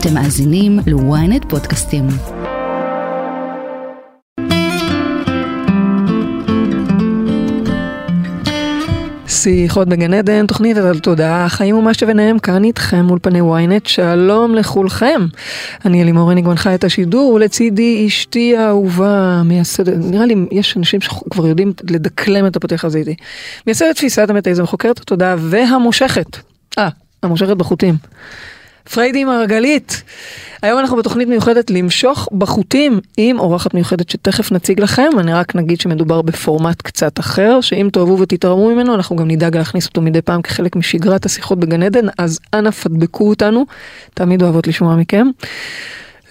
אתם מאזינים ל-ynet פודקאסטים. שיחות בגן עדן, תוכנית על תודעה, חיים ומה שביניהם, כאן איתכם אולפני ynet, שלום לכולכם. אני אלימור הניג מנחה את השידור, ולצידי אשתי האהובה, מייסדת, נראה לי יש אנשים שכבר יודעים לדקלם את הפתיח הזה איתי. מייסדת תפיסת המטאיזם, חוקרת התודעה והמושכת. אה, המושכת בחוטים. פריידי מרגלית. היום אנחנו בתוכנית מיוחדת למשוך בחוטים עם אורחת מיוחדת שתכף נציג לכם. אני רק נגיד שמדובר בפורמט קצת אחר, שאם תאהבו ותתרמו ממנו, אנחנו גם נדאג להכניס אותו מדי פעם כחלק משגרת השיחות בגן עדן, אז אנא פדבקו אותנו, תמיד אוהבות לשמוע מכם.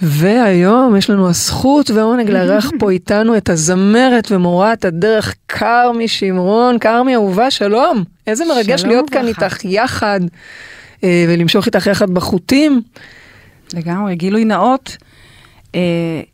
והיום יש לנו הזכות והעונג לארח פה איתנו את הזמרת ומורת הדרך כרמי שמרון. כרמי אהובה, שלום. איזה מרגש שלום להיות כאן וברכה. איתך יחד ולמשוך איתך יחד בחוטים. לגמרי, גילוי נאות. אה,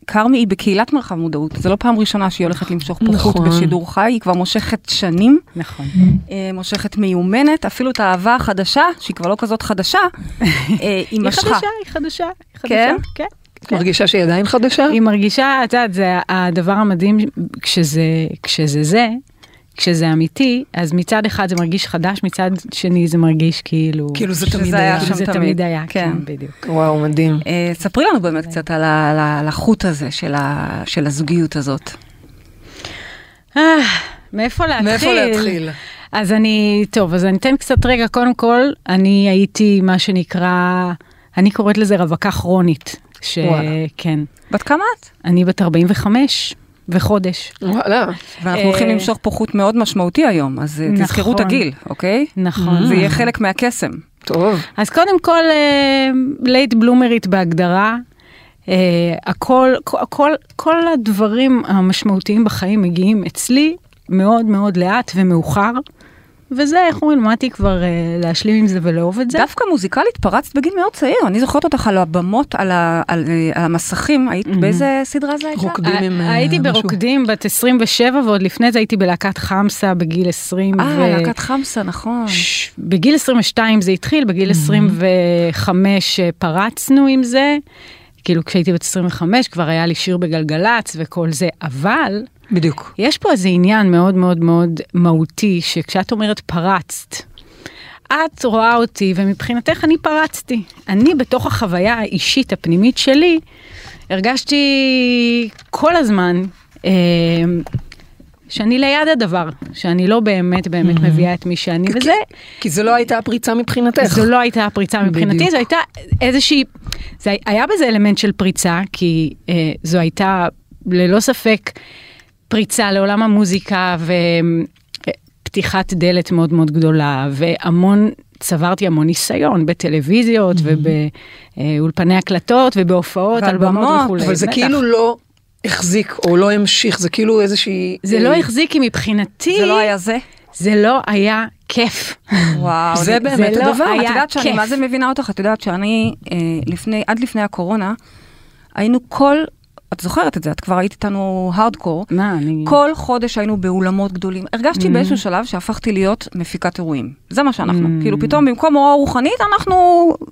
כרמי היא בקהילת מרחב מודעות, זה לא פעם ראשונה שהיא הולכת למשוך פה חוט נכון. בשידור חי, היא כבר מושכת שנים, נכון. אה, מושכת מיומנת, אפילו את האהבה החדשה, שהיא כבר לא כזאת חדשה, אה, היא היא משכה. חדשה, היא חדשה, היא חדשה. כן? כן. את מרגישה שהיא עדיין חדשה? היא מרגישה, את יודעת, זה הדבר המדהים כשזה, כשזה זה, כשזה אמיתי, אז מצד אחד זה מרגיש חדש, מצד שני זה מרגיש כאילו... כאילו זה תמיד היה. שם כאילו זה תמיד. תמיד היה, כן. כן, בדיוק. וואו, מדהים. אה, ספרי לנו באמת קצת על החוט הזה של הזוגיות הזאת. אה, מאיפה להתחיל? מאיפה להתחיל? אז אני, טוב, אז אני אתן קצת רגע, קודם כל, אני הייתי מה שנקרא, אני קוראת לזה רווקה כרונית. וואלה. שכן. בת כמה את? אני בת 45 וחודש. וואלה. ואנחנו הולכים אה, למשוך פה חוט מאוד משמעותי היום, אז אה, נכון. תזכרו את הגיל, אוקיי? נכון. זה יהיה חלק מהקסם. טוב. אז קודם כל, late bloomer ית בהגדרה. Uh, הכל, כל, כל הדברים המשמעותיים בחיים מגיעים אצלי מאוד מאוד לאט ומאוחר, וזה, איך אומרים, למדתי כבר אה, להשלים עם זה ולאהוב את זה. דווקא מוזיקלית פרצת בגיל מאוד צעיר, אני זוכרת אותך על הבמות, על, ה, על, אה, על המסכים, היית באיזה סדרה זה הייתה? רוקדים עם אה, הייתי משהו. ברוקדים בת 27, ועוד לפני זה הייתי בלהקת חמסה בגיל 20. אה, ו- להקת חמסה, נכון. ש- בגיל 22 זה התחיל, בגיל 25 אה, פרצנו עם זה. כאילו כשהייתי בת 25 כבר היה לי שיר בגלגלצ וכל זה, אבל בדיוק. יש פה איזה עניין מאוד מאוד מאוד מהותי, שכשאת אומרת פרצת, את רואה אותי ומבחינתך אני פרצתי. אני בתוך החוויה האישית הפנימית שלי, הרגשתי כל הזמן אה, שאני ליד הדבר, שאני לא באמת באמת מביאה את מי שאני, כי- וזה כי זו לא הייתה הפריצה מבחינתך. זו לא הייתה הפריצה מבחינתי, בדיוק. זו הייתה איזושהי, זה היה בזה אלמנט של פריצה, כי אה, זו הייתה ללא ספק פריצה לעולם המוזיקה ופתיחת דלת מאוד מאוד גדולה, והמון, צברתי המון ניסיון בטלוויזיות ובאולפני הקלטות ובהופעות, על במות וכולי. אבל זה בטח. כאילו לא החזיק או לא המשיך, זה כאילו איזושהי... זה לא החזיק כי מבחינתי, זה לא היה זה? זה לא היה כיף. וואו. זה באמת לא הדבר. את יודעת שאני כיף. מה זה מבינה אותך, את יודעת שאני, אה, לפני, עד לפני הקורונה, היינו כל, את זוכרת את זה, את כבר היית איתנו הארדקור, מה, אני... כל חודש היינו באולמות גדולים. הרגשתי באיזשהו שלב שהפכתי להיות מפיקת אירועים. זה מה שאנחנו. כאילו פתאום במקום הוראה רוחנית, אנחנו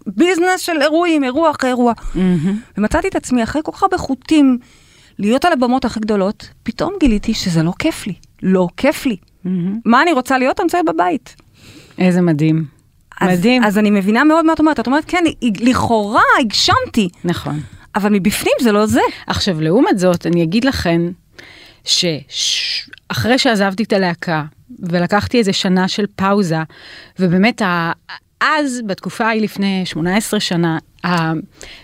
ביזנס של אירועים, אירוע אחרי אירוע. מהמם. ומצאתי את עצמי אחרי כל כך הרבה חוטים, להיות על הבמות הכי גדולות, פתאום גיליתי שזה לא כיף לי. לא כיף לי. מהמם. מה אני רוצה להיות? אני רוצה בבית. איזה מדהים. אז, מדהים. אז אני מבינה מאוד מה את אומרת. את אומרת, כן, לכאורה הגשמתי, נכון. אבל מבפנים זה לא זה. עכשיו, לעומת זאת, אני אגיד לכם, שאחרי שעזבתי את הלהקה, ולקחתי איזה שנה של פאוזה, ובאמת, ה... אז, בתקופה ההיא לפני 18 שנה, ה...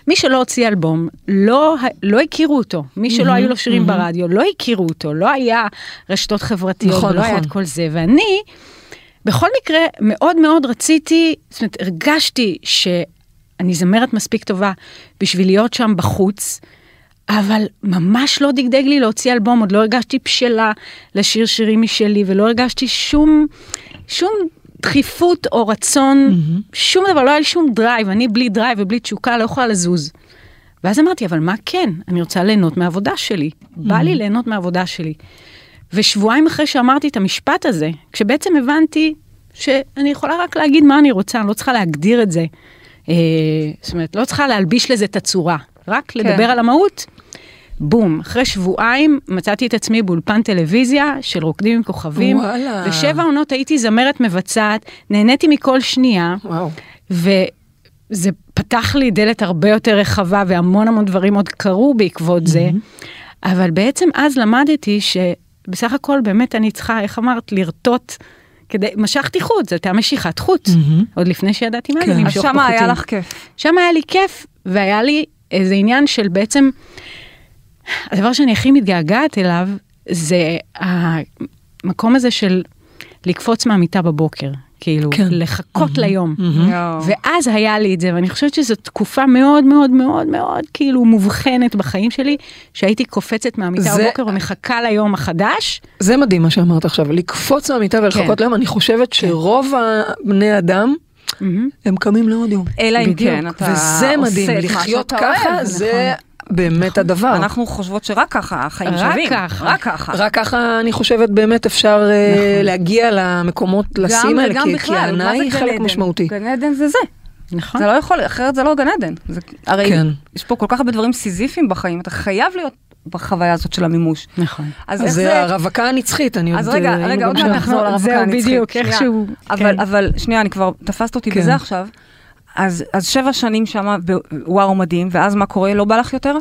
מי שלא הוציא אלבום, לא, לא הכירו אותו. מי שלא היו לו שירים ברדיו, לא הכירו אותו. לא היה רשתות חברתיות, נכון, ולא היה נכון. את כל זה. ואני, בכל מקרה, מאוד מאוד רציתי, זאת אומרת, הרגשתי שאני זמרת מספיק טובה בשביל להיות שם בחוץ, אבל ממש לא דגדג לי להוציא אלבום, עוד לא הרגשתי בשלה לשיר שירים משלי, ולא הרגשתי שום, שום דחיפות או רצון, שום דבר, לא היה לי שום drive, אני בלי drive ובלי תשוקה לא יכולה לזוז. ואז אמרתי, אבל מה כן? אני רוצה ליהנות מהעבודה שלי. בא לי ליהנות מהעבודה שלי. ושבועיים אחרי שאמרתי את המשפט הזה, כשבעצם הבנתי שאני יכולה רק להגיד מה אני רוצה, אני לא צריכה להגדיר את זה זאת אומרת, לא צריכה להלביש לזה את הצורה, רק כן. לדבר על המהות. בום, אחרי שבועיים מצאתי את עצמי באולפן טלוויזיה של רוקדים עם כוכבים. וואלה. ושבע עונות הייתי זמרת מבצעת, נהניתי מכל שנייה, וואו. וזה פתח לי דלת הרבה יותר רחבה, והמון המון דברים עוד קרו בעקבות זה. אבל בעצם אז למדתי שבסך הכל באמת אני צריכה, איך אמרת, לרטוט. כדי, משכתי חוט, זו הייתה משיכת חוט, עוד לפני שידעתי מה זה כן. אז למשוך שמה היה בחוטים. לך כיף. שם היה לי כיף, והיה לי איזה עניין של בעצם, הדבר שאני הכי מתגעגעת אליו, זה המקום הזה של לקפוץ מהמיטה בבוקר, כאילו, כן. לחכות ליום. יואו. ואז היה לי את זה, ואני חושבת שזו תקופה מאוד מאוד מאוד מאוד כאילו מובחנת בחיים שלי, שהייתי קופצת מהמיטה זה- בבוקר ומחכה ליום החדש. זה מדהים מה שאמרת עכשיו, לקפוץ מהמיטה ולחכות כן. ליום, אני חושבת שרוב הבני אדם, מהמם. הם קמים לעוד יום. אלא אם. כן, אתה וזה מדהים, עושה את מה לחיות שאתה ככה אוהב. זה באמת הדבר. אנחנו חושבות שרק ככה החיים רק שווים. ככה. רק ככה. רק ככה אני חושבת באמת אפשר אה, להגיע למקומות, לשים האלה, כי- כי זה היא חלק? משמעותי. גן עדן זה זה. נכון. זה לא יכול, אחרת זה לא גן עדן. זה, הרי כן. יש פה כל כך הרבה דברים סיזיפיים בחיים, אתה חייב להיות בחוויה הזאת של המימוש. נכון. אז אז זה זה... הרווקה הנצחית, אני עוד... אז רגע, אה, רגע, עוד. מעט נחזור לרווקה זהו, הנצחית. בדיוק, שנייה. איכשהו, אבל, כן. אבל שנייה, אני כבר תפסת אותי כן. בזה עכשיו. אז, אז שבע שנים שמה, וואו מדהים, ואז מה קורה? לא בא לך יותר?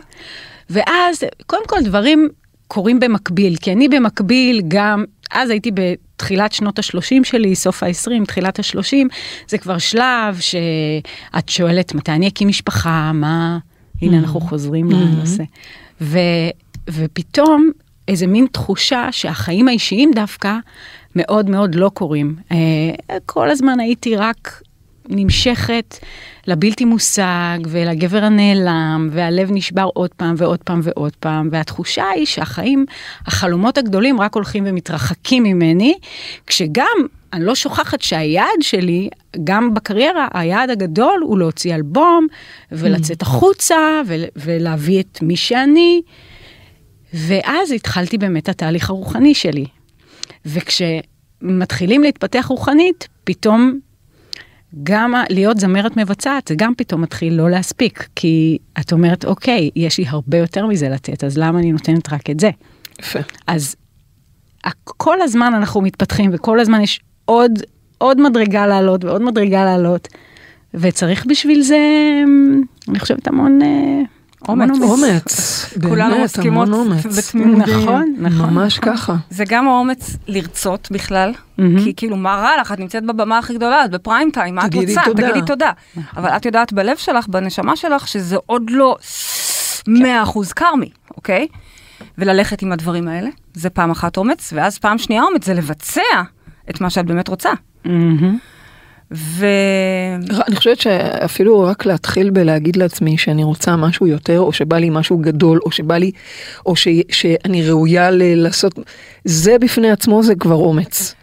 ואז, קודם כל דברים קורים במקביל, כי אני במקביל גם, אז הייתי בתחילת שנות ה-30 שלי, סוף ה-20, תחילת ה-30, זה כבר שלב שאת שואלת מתי אני אקים משפחה, מה, הנה אנחנו חוזרים לנושא. ו, ופתאום איזה מין תחושה שהחיים האישיים דווקא מאוד מאוד לא קורים. אה, כל הזמן הייתי רק נמשכת לבלתי מושג ולגבר הנעלם, והלב נשבר עוד פעם ועוד פעם ועוד פעם, והתחושה היא שהחיים, החלומות הגדולים רק הולכים ומתרחקים ממני, כשגם אני לא שוכחת שהיעד שלי, גם בקריירה, היעד הגדול הוא להוציא אלבום ולצאת החוצה ול- ולהביא את מי שאני. ואז התחלתי באמת התהליך הרוחני שלי. וכשמתחילים להתפתח רוחנית, פתאום גם להיות זמרת מבצעת, זה גם פתאום מתחיל לא להספיק, כי את אומרת, אוקיי, יש לי הרבה יותר מזה לתת, אז למה אני נותנת רק את זה? יפה. אז כל הזמן אנחנו מתפתחים, וכל הזמן יש עוד, עוד מדרגה לעלות ועוד מדרגה לעלות, וצריך בשביל זה, אני חושבת, המון... אומץ. אומץ, כולנו מסכימות. בתמימות. נכון, נכון. ממש ככה. זה גם האומץ לרצות בכלל. כי כאילו מה רע לך, את נמצאת בבמה הכי גדולה, את בפריים טיים, מה את תגידי רוצה? תודה. תגידי תודה. אבל את יודעת בלב שלך, בנשמה שלך, שזה עוד לא 100% קרמי, אוקיי? וללכת עם הדברים האלה, זה פעם אחת אומץ, ואז פעם שנייה אומץ זה לבצע את מה שאת באמת רוצה. מהמם. ו... אני חושבת שאפילו רק להתחיל בלהגיד לעצמי שאני רוצה משהו יותר, או שבא לי משהו גדול, או שבא לי, או ש, שאני ראויה ל- לעשות, זה בפני עצמו זה כבר אומץ.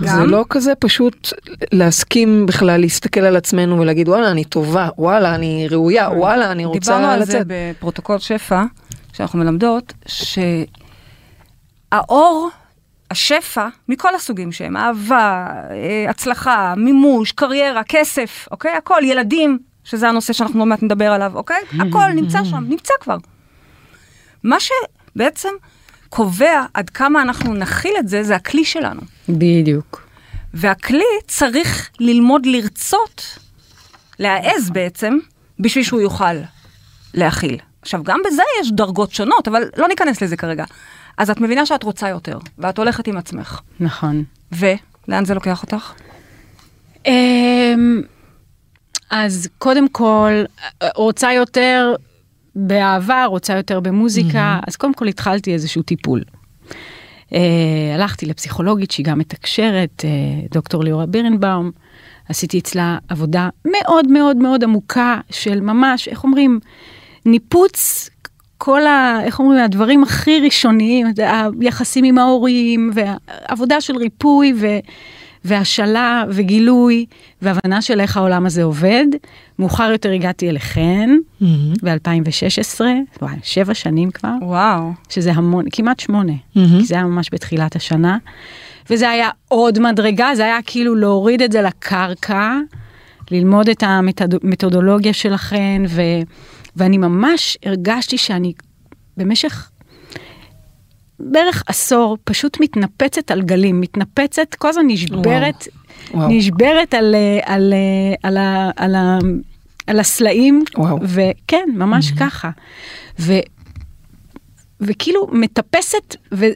זה לא כזה פשוט להסכים בכלל להסתכל על עצמנו ולהגיד וואלה אני טובה, וואלה אני ראויה, וואלה אני רוצה דיברנו על זה לצאת. בפרוטוקול שפע, שאנחנו מלמדות, שהאור, השפע, מכל הסוגים שהם, אהבה, אה, הצלחה, מימוש, קריירה, כסף, אוקיי? הכל, ילדים, שזה הנושא שאנחנו עוד מעט נדבר עליו, אוקיי? הכל נמצא שם, נמצא כבר. מה שבעצם קובע עד כמה אנחנו נכיל את זה, זה הכלי שלנו. בדיוק. והכלי צריך ללמוד לרצות, להעז בעצם, בשביל שהוא יוכל להכיל. עכשיו, גם בזה יש דרגות שונות, אבל לא ניכנס לזה כרגע. אז את מבינה שאת רוצה יותר, ואת הולכת עם עצמך. נכון. ולאן זה לוקח אותך? אמ, אז קודם כל, רוצה יותר באהבה, רוצה יותר במוזיקה, אז קודם כל התחלתי איזשהו טיפול. אה, הלכתי לפסיכולוגית שהיא גם מתקשרת, אה, דוקטור ליאורה בירנבאום, עשיתי אצלה עבודה מאוד מאוד מאוד עמוקה של ממש, איך אומרים, ניפוץ כל ה... איך אומרים, הדברים הכי ראשוניים, היחסים עם ההורים, ועבודה של ריפוי ו... והשאלה וגילוי והבנה של איך העולם הזה עובד. מאוחר יותר הגעתי אליכן מהמם. ב-2016, וואי, שבע שנים כבר, וואו. שזה המון, כמעט שמונה, מהמם. כי זה היה ממש בתחילת השנה. וזה היה עוד מדרגה, זה היה כאילו להוריד את זה לקרקע, ללמוד את המתודולוגיה שלכן, ו, ואני ממש הרגשתי שאני במשך בערך עשור פשוט מתנפצת על גלים, מתנפצת, כל הזמן נשברת, וואו. נשברת על, על, על, על, ה- על הסלעים, וואו. וכן, ממש ככה. ו, וכאילו מטפסת ו,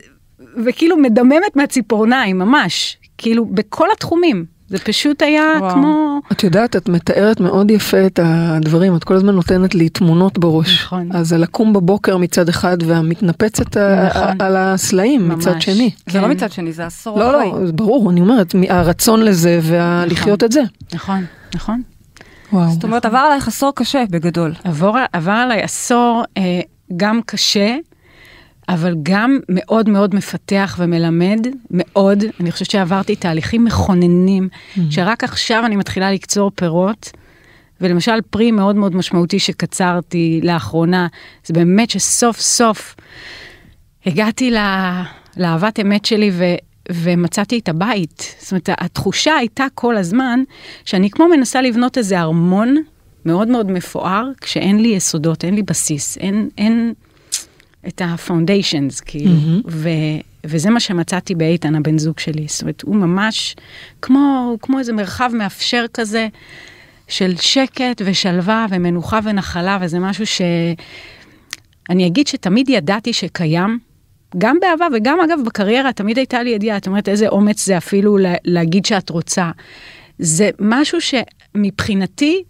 וכאילו מדממת מהציפורניים, ממש, כאילו בכל התחומים. זה פשוט היה וואו. כמו... את יודעת, את מתארת מאוד יפה את הדברים, את כל הזמן נותנת לי תמונות בראש. נכון. אז זה לקום בבוקר מצד אחד והמתנפצת נכון. על הסלעים מצד ממש. שני. זה לא כן. מצד שני, זה עשור לא, אחרי. לא, זה ברור, אני אומרת, הרצון לזה ולחיות את זה. נכון, נכון. וואו. זאת אומרת, עבר עלייך עשור קשה בגדול. עבור, עבר עליי עשור אה, גם קשה, אבל גם מאוד מאוד מפתח ומלמד, מאוד. אני חושבת שעברתי תהליכים מכוננים, שרק עכשיו אני מתחילה לקצור פירות. ולמשל פרי מאוד מאוד משמעותי שקצרתי לאחרונה, זה באמת שסוף סוף הגעתי לה, לאהבת אמת שלי ו, ומצאתי את הבית. זאת אומרת, התחושה הייתה כל הזמן שאני כמו מנסה לבנות איזה ארמון מאוד מאוד מפואר, כשאין לי יסודות, אין לי בסיס, אין, אין את ה-foundations, כאילו. מהמם. ו, וזה מה שמצאתי באיתן, הבן זוג שלי. זאת אומרת, הוא ממש כמו, כמו איזה מרחב מאפשר כזה. של שקט ושלווה ומנוחה ונחלה, וזה משהו שאני אגיד שתמיד ידעתי שקיים, גם באהבה וגם אגב בקריירה תמיד הייתה לי ידיעה, את אומרת איזה אומץ זה אפילו לה, להגיד שאת רוצה. זה משהו שמבחינתי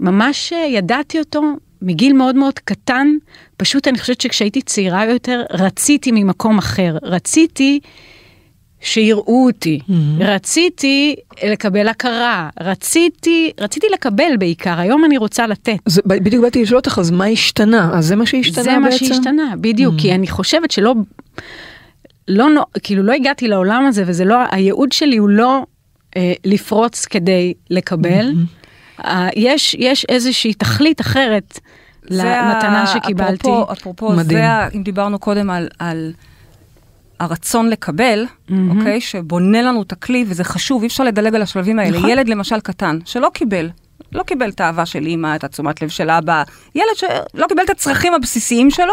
ממש ידעתי אותו מגיל מאוד מאוד קטן, פשוט אני חושבת שכשהייתי צעירה יותר רציתי ממקום אחר, רציתי שיראו אותי, Mhm. רציתי לקבל הכרה, רציתי, רציתי לקבל בעיקר, היום אני רוצה לתת. זה, בדיוק באתי לשאול אותך, אז מה השתנה? אז זה מה שהשתנה זה בעצם? מה שהשתנה, בדיוק, Mm. כי אני חושבת שלא, לא, כאילו לא הגעתי לעולם הזה, וזה לא, הייעוד שלי הוא לא אה, לפרוץ כדי לקבל. Mm-hmm. אה, יש, יש איזושהי תכלית אחרת למתנה ה- שקיבלתי. אפרופו, אפרופו מדהים. זה, ה- אם דיברנו קודם על, על הרצון לקבל, מהמם. אוקיי, שבונה לנו את הכלי, וזה חשוב, אי אפשר לדלג על השלבים האלה. נכון. ילד למשל קטן, שלא קיבל, לא קיבל את האהבה של אימא, את התשומת לב של אבא, ילד שלא קיבל את הצרכים הבסיסיים שלו,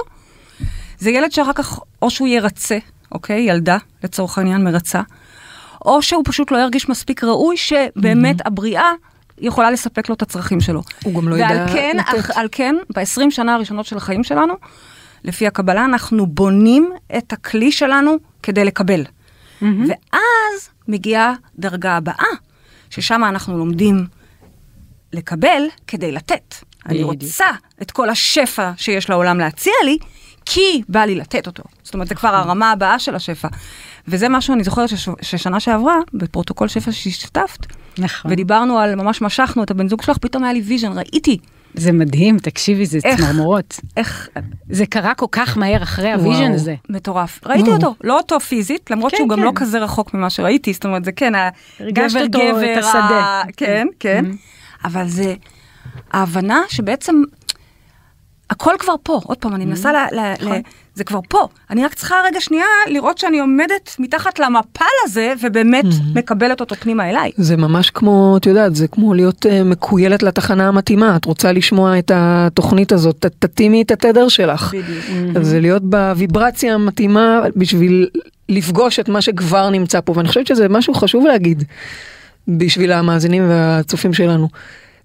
זה ילד שאחר כך, או שהוא ירצה, אוקיי, ילדה, לצורך העניין, מרצה, או שהוא פשוט לא ירגיש מספיק ראוי, שבאמת הבריאה יכולה לספק לו את הצרכים שלו. הוא גם לא ועל ידע כן, לתת. אך, על כן, ב-20 שנה הראשונות של החיים שלנו, לפי הקבלה, אנחנו בונים את הכלי שלנו כדי לקבל. מהמם. ואז מגיעה דרגה הבאה, ששם אנחנו לומדים לקבל כדי לתת. אני. רוצה את כל השפע שיש לעולם להציע לי, כי בא לי לתת אותו. זאת אומרת, זה כבר הרמה הבאה של השפע. וזה משהו, אני זוכרת שש, ששנה שעברה, בפרוטוקול שפע שהשתתפת, נכון. ודיברנו על, ממש משכנו את הבן זוג שלך, פתאום היה לי vision, ראיתי זה מדהים, תקשיבי, זה איך? צמרמורות. איך... זה קרה כל כך מהר אחרי ה vision. הזה. מטורף. ראיתי וואו. אותו, לא אותו פיזית, למרות כן, שהוא גם כן. לא כזה רחוק ממה שראיתי, זאת אומרת, זה כן, הגבר גבר, את השדה. ה- כן, כן. Mhm. אבל זה ההבנה שבעצם הכל כבר פה. עוד פעם, אני מנסה ל... ל- נכון. זה כבר פה. אני רק צריכה רגע שנייה לראות שאני עומדת מתחת למפל הזה, ובאמת מקבלת אותו פנימה אליי. זה ממש כמו, את יודעת, זה כמו להיות uh, מקוילת לתחנה המתאימה. את רוצה לשמוע את התוכנית הזאת, ת- תתאימי את התדר שלך. בדיוק. אז זה להיות בוויברציה המתאימה בשביל לפגוש את מה שכבר נמצא פה, ואני חושבת שזה משהו חשוב להגיד בשביל המאזינים והצופים שלנו,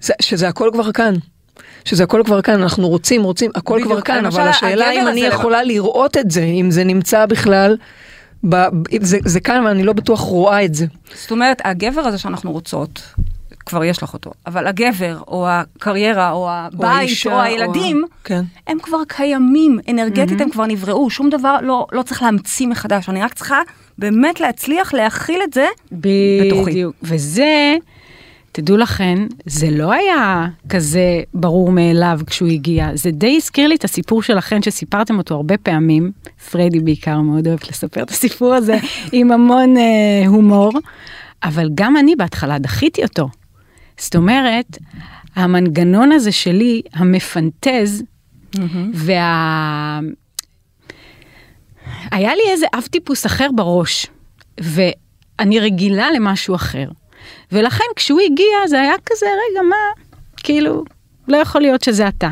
זה, שזה הכל כבר כאן. שזה הכל כבר כאן, אנחנו רוצים, רוצים, הכל בדיוק. כבר כאן, למשל, אבל השאלה אם אני יכולה לראות את זה, אם זה נמצא בכלל, ב, זה, זה כאן ואני לא בטוח רואה את זה. זאת אומרת, הגבר הזה שאנחנו רוצות, כבר יש לך אותו, אבל הגבר, או הקריירה, או הבית, האישה, או הילדים, ה- כן. הם כבר קיימים, אנרגטית הם כבר נבראו, שום דבר לא, לא צריך להמציא מחדש, אני רק צריכה באמת להצליח להכיל את זה בתוכי. בדיוק. וזה, תדעו לכן, זה לא היה כזה ברור מאליו כשהוא הגיע. זה די הזכיר לי את הסיפור שלכן שסיפרתם אותו הרבה פעמים. פריידי בעיקר מאוד אוהבת לספר את הסיפור הזה עם המון אה, הומור. אבל גם אני בהתחלה דחיתי אותו. זאת אומרת, המנגנון הזה שלי, המפנטז, וה... היה לי איזה אב טיפוס אחר בראש, ואני רגילה למשהו אחר. ולכן כשהוא הגיע זה היה כזה, רגע, מה, כאילו, לא יכול להיות שזה אתה.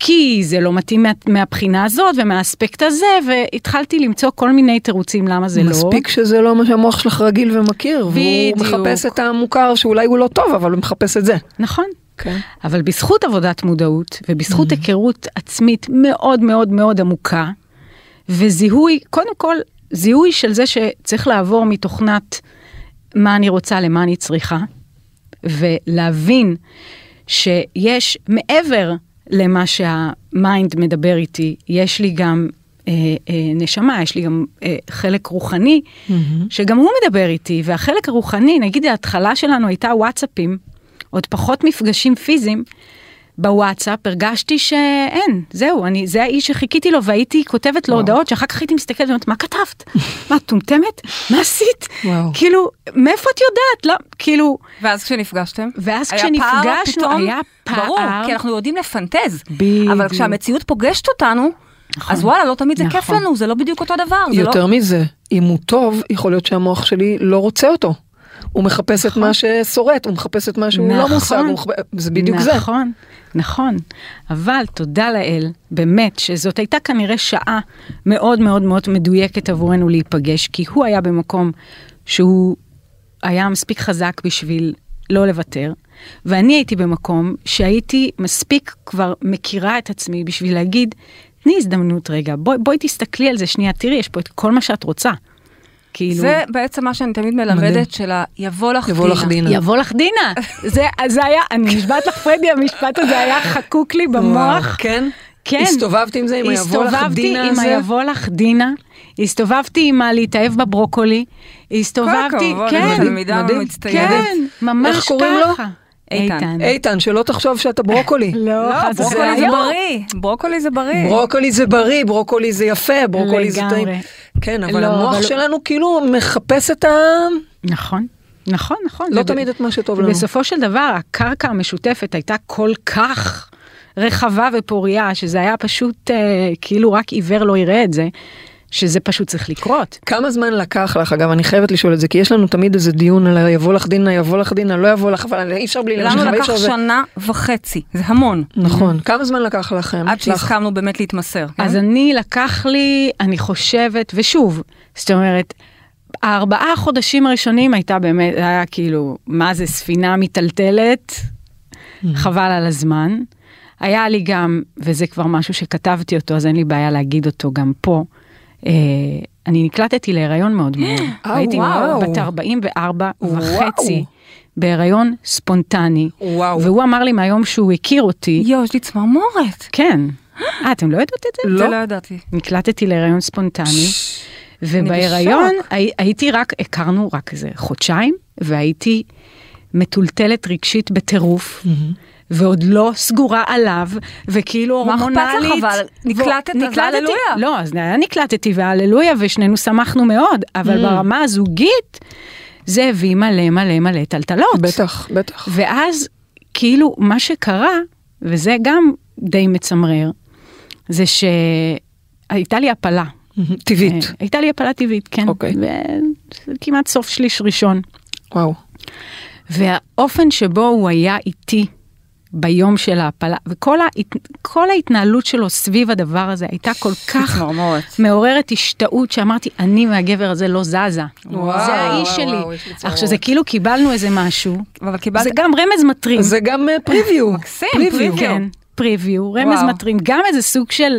כי זה לא מתאים מה, מהבחינה הזאת ומהאספקט הזה, והתחלתי למצוא כל מיני תירוצים למה זה לא. מספיק שזה לא מה שהמוח שלך רגיל ומכיר, בדיוק. והוא מחפש את המוכר שאולי הוא לא טוב, אבל הוא מחפש את זה. נכון. כן. אבל בזכות עבודת מודעות ובזכות היכרות עצמית מאוד מאוד מאוד עמוקה, וזיהוי, קודם כל, זיהוי של זה שצריך לעבור מתוכנת מה אני רוצה למה אני צריכה, ולהבין שיש מעבר למה שהמיינד מדבר איתי, יש לי גם אה, אה, נשמה, יש לי גם אה, חלק רוחני, שגם הוא מדבר איתי, והחלק הרוחני, נגיד ההתחלה שלנו הייתה וואטסאפים, עוד פחות מפגשים פיזיים. בוואטסאפ הרגשתי שאין, זהו, אני, זה האיש שחיכיתי לו והייתי כותבת לו וואו. הודעות שאחר כך הייתי מסתכלת ואומרת, מה כתבת? מה, את מטומטמת? מה עשית? וואו. כאילו, מאיפה את יודעת? לא, כאילו, ואז כשנפגשתם? ואז היה פער כשנפגשנו, פתאום? היה פער. ברור, כי אנחנו יודעים לפנטז. בדיוק. אבל כשהמציאות פוגשת אותנו, נכון. אז וואלה, לא תמיד זה כיף נכון. לנו, זה לא בדיוק אותו דבר. זה יותר לא... מזה, אם הוא טוב, יכול להיות שהמוח שלי לא רוצה אותו. הוא מחפש את מה ששורט, הוא מחפש את מה שהוא לא נכון. מושג, הוא מחפ- זה בדיוק זה. נכון, נכון. אבל תודה לאל, באמת, שזאת הייתה כנראה שעה מאוד מאוד מאוד מדויקת עבורנו להיפגש, כי הוא היה במקום שהוא היה מספיק חזק בשביל לא לוותר, ואני הייתי במקום שהייתי מספיק כבר מכירה את עצמי בשביל להגיד, תני הזדמנות רגע, בואי, בואי תסתכלי על זה שנייה, תראי, יש פה את כל מה שאת רוצה. כאילו... זה בעצם מה שאני תמיד. מלמדת, של ה- יבוא לך יבוא לך דינה. יבוא לך דינה. זה, זה היה, אני נשבעת לך פרדי, המשפט הזה היה חקוק לי במוח. כן? כן. הסתובבת עם זה, עם היבוא לך הסתובבתי דינה עם הזה? היבוא לך דינה, הסתובבתי עם הלהתאהב בברוקולי, הסתובבתי, הכבוד, כן. כן, ממש איך קוראים לו? ככה. איתן. איתן, שלא תחשוב שאתה ברוקולי. לא, לא, ברוקולי זה וחלילה. בריא, ברוקולי זה בריא. ברוקולי זה בריא, ברוקולי זה יפה, ברוקולי זה טעים. לגמרי. כן, אבל לא, המוח אבל- שלנו כאילו מחפש את ה... נכון, נכון, נכון. לא תמיד את מה שטוב לנו. ובסופו של דבר, הקרקע המשותפת הייתה כל כך רחבה ופוריה, שזה היה פשוט, אה, כאילו רק עיוור לא יראה את זה, שזה פשוט צריך לקרות. כמה זמן לקח לך, אגב, אני חייבת לשאול את זה, כי יש לנו תמיד איזה דיון על יבוא לך דינה, יבוא לך דינה, לא יבוא לך, אבל אי אפשר בלי להמשיך, לנו לקח זה. שנה וחצי, זה המון. נכון. כמה זמן לקח לכם? עד לך? שהסכמנו באמת להתמסר. כן? אז אני לקח לי, אני חושבת, ושוב, זאת אומרת, הארבעה חודשים הראשונים הייתה באמת, היה כאילו, מה זה ספינה מיטלטלת, חבל על הזמן. היה לי גם, וזה כבר משהו שכתבתי אותו, אז אין לי בעיה להגיד אותו גם פה, אני נקלטתי להיריון מאוד מאוד. אה, הייתי. בת 44 וואו. וחצי, בהיריון ספונטני. וואו. והוא אמר לי מהיום שהוא הכיר אותי, יואו, יש לי צמרמורת. כן. אה, אתם לא יודעות את זה? זה לא ידעתי. נקלטתי להיריון ספונטני, ובהיריון הי, הייתי רק, הכרנו רק איזה חודשיים, והייתי מטולטלת רגשית בטירוף. ועוד לא סגורה עליו, וכאילו מה אכפת לך, הורמונלית. אבל נקלטת, אז הללויה. לא, אז נקלטתי והללויה, ושנינו שמחנו מאוד, אבל ברמה הזוגית, זה הביא מלא מלא מלא טלטלות. בטח, בטח. ואז כאילו מה שקרה, וזה גם די מצמרר, זה שהייתה לי הפלה. טבעית. אה, הייתה לי הפלה טבעית, כן. אוקיי. וכמעט סוף שליש ראשון. וואו. והאופן שבו הוא היה איתי ביום של ההפלה, וכל ההת... כל ההתנהלות שלו סביב הדבר הזה הייתה כל כך. מעוררת השתאות שאמרתי, אני והגבר הזה לא זזה. וואו, זה האיש וואו, שלי. וואו. עכשיו זה כאילו קיבלנו איזה משהו, אבל קיבלת... זה גם רמז מטרים. זה גם פריוויו. מקסים, פריוויו. כן, פריוויו, רמז וואו. מטרים, גם איזה סוג של,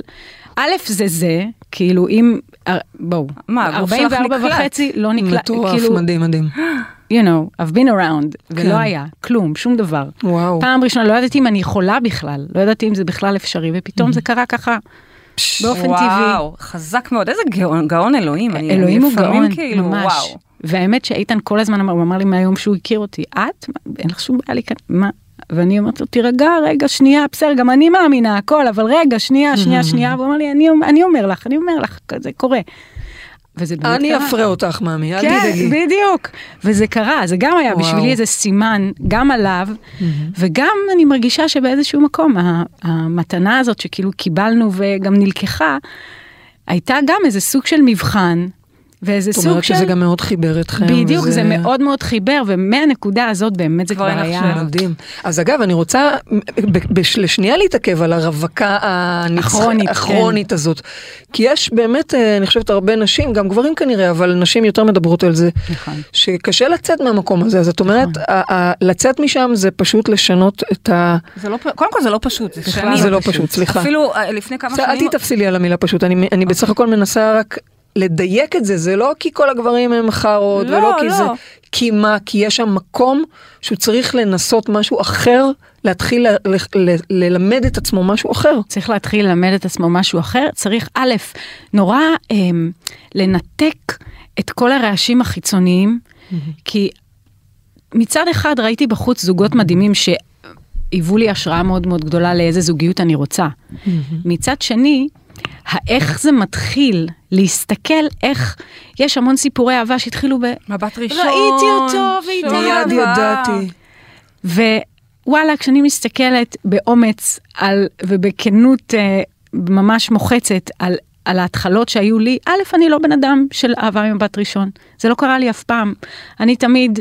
א' זה זה, כאילו אם, אה, בואו, מה, הגוף שלך 44 נקלט. וחצי לא נקלט, מטורף, כאילו, מדהים, מדהים. you know, I've been around, כן. ולא היה, כלום, שום דבר. וואו. פעם ראשונה לא ידעתי אם אני יכולה בכלל, לא ידעתי אם זה בכלל אפשרי, ופתאום זה קרה ככה, באופן טבעי. וואו, חזק מאוד, איזה גאון, גאון אלוהים. אני- אלוהים אני הוא גאון, כאילו, ממש. וואו. והאמת שאיתן כל הזמן אמר, הוא אמר לי מהיום שהוא הכיר אותי, את? אין לך שום בעיה להיכנס, מה? ואני אומרת לו, תירגע, רגע, שנייה, בסדר, גם אני מאמינה הכל, אבל רגע, שנייה, שנייה, שנייה, והוא אמר לי, אני, אני אומר לך, אני אומר לך, זה קורה. וזה באמת אני קרה. אפרה אותך, מאמי, אל כן, תדאגי. בדיוק. וזה קרה, זה גם היה וואו. בשבילי איזה סימן, גם עליו, וגם אני מרגישה שבאיזשהו מקום, המתנה הזאת שכאילו קיבלנו וגם נלקחה, הייתה גם איזה סוג של מבחן, ואיזה זאת סוג אומרת של... שזה גם מאוד חיבר אתכם. בדיוק, וזה- זה מאוד מאוד חיבר, ומהנקודה הזאת באמת זה כבר כבר היה... שאלות. מדהים. אז אגב, אני רוצה לשנייה להתעכב על הרווקה הנצח- הכרונית, כן. הכרונית הזאת. כי יש באמת, אה, אני חושבת, הרבה נשים, גם גברים כנראה, אבל נשים יותר מדברות על זה, נכון. שקשה לצאת מהמקום הזה. אז זאת אומרת, ה- ה- לצאת משם זה פשוט לשנות את ה... זה לא, קודם כל זה לא פשוט, זה שנים. זה לא פשוט, סליחה. אפילו אה, לפני כמה בסדר, אל שנים, תתפסי לי על המילה פשוט, אני, אני בסך הכל מנסה רק לדייק את זה, זה לא כי כל הגברים הם חארות, לא, ולא כי לא. זה, כי מה, כי יש שם מקום שהוא צריך לנסות משהו אחר, להתחיל ל, ל, ל, ללמד את עצמו משהו אחר. צריך להתחיל ללמד את עצמו משהו אחר, צריך א', נורא אמ, לנתק את כל הרעשים החיצוניים, כי מצד אחד ראיתי בחוץ זוגות מדהימים שהיוו לי השראה מאוד מאוד גדולה לאיזה זוגיות אני רוצה. מצד שני, האיך זה מתחיל להסתכל איך יש המון סיפורי אהבה שהתחילו ב... מבט ראשון. ראיתי אותו והתאהבתי. מיד. ידעתי. ווואלה, כשאני מסתכלת באומץ על, ובכנות אה, ממש מוחצת על, על ההתחלות שהיו לי, א', אני לא בן אדם של אהבה ממבט ראשון. זה לא קרה לי אף פעם. אני תמיד,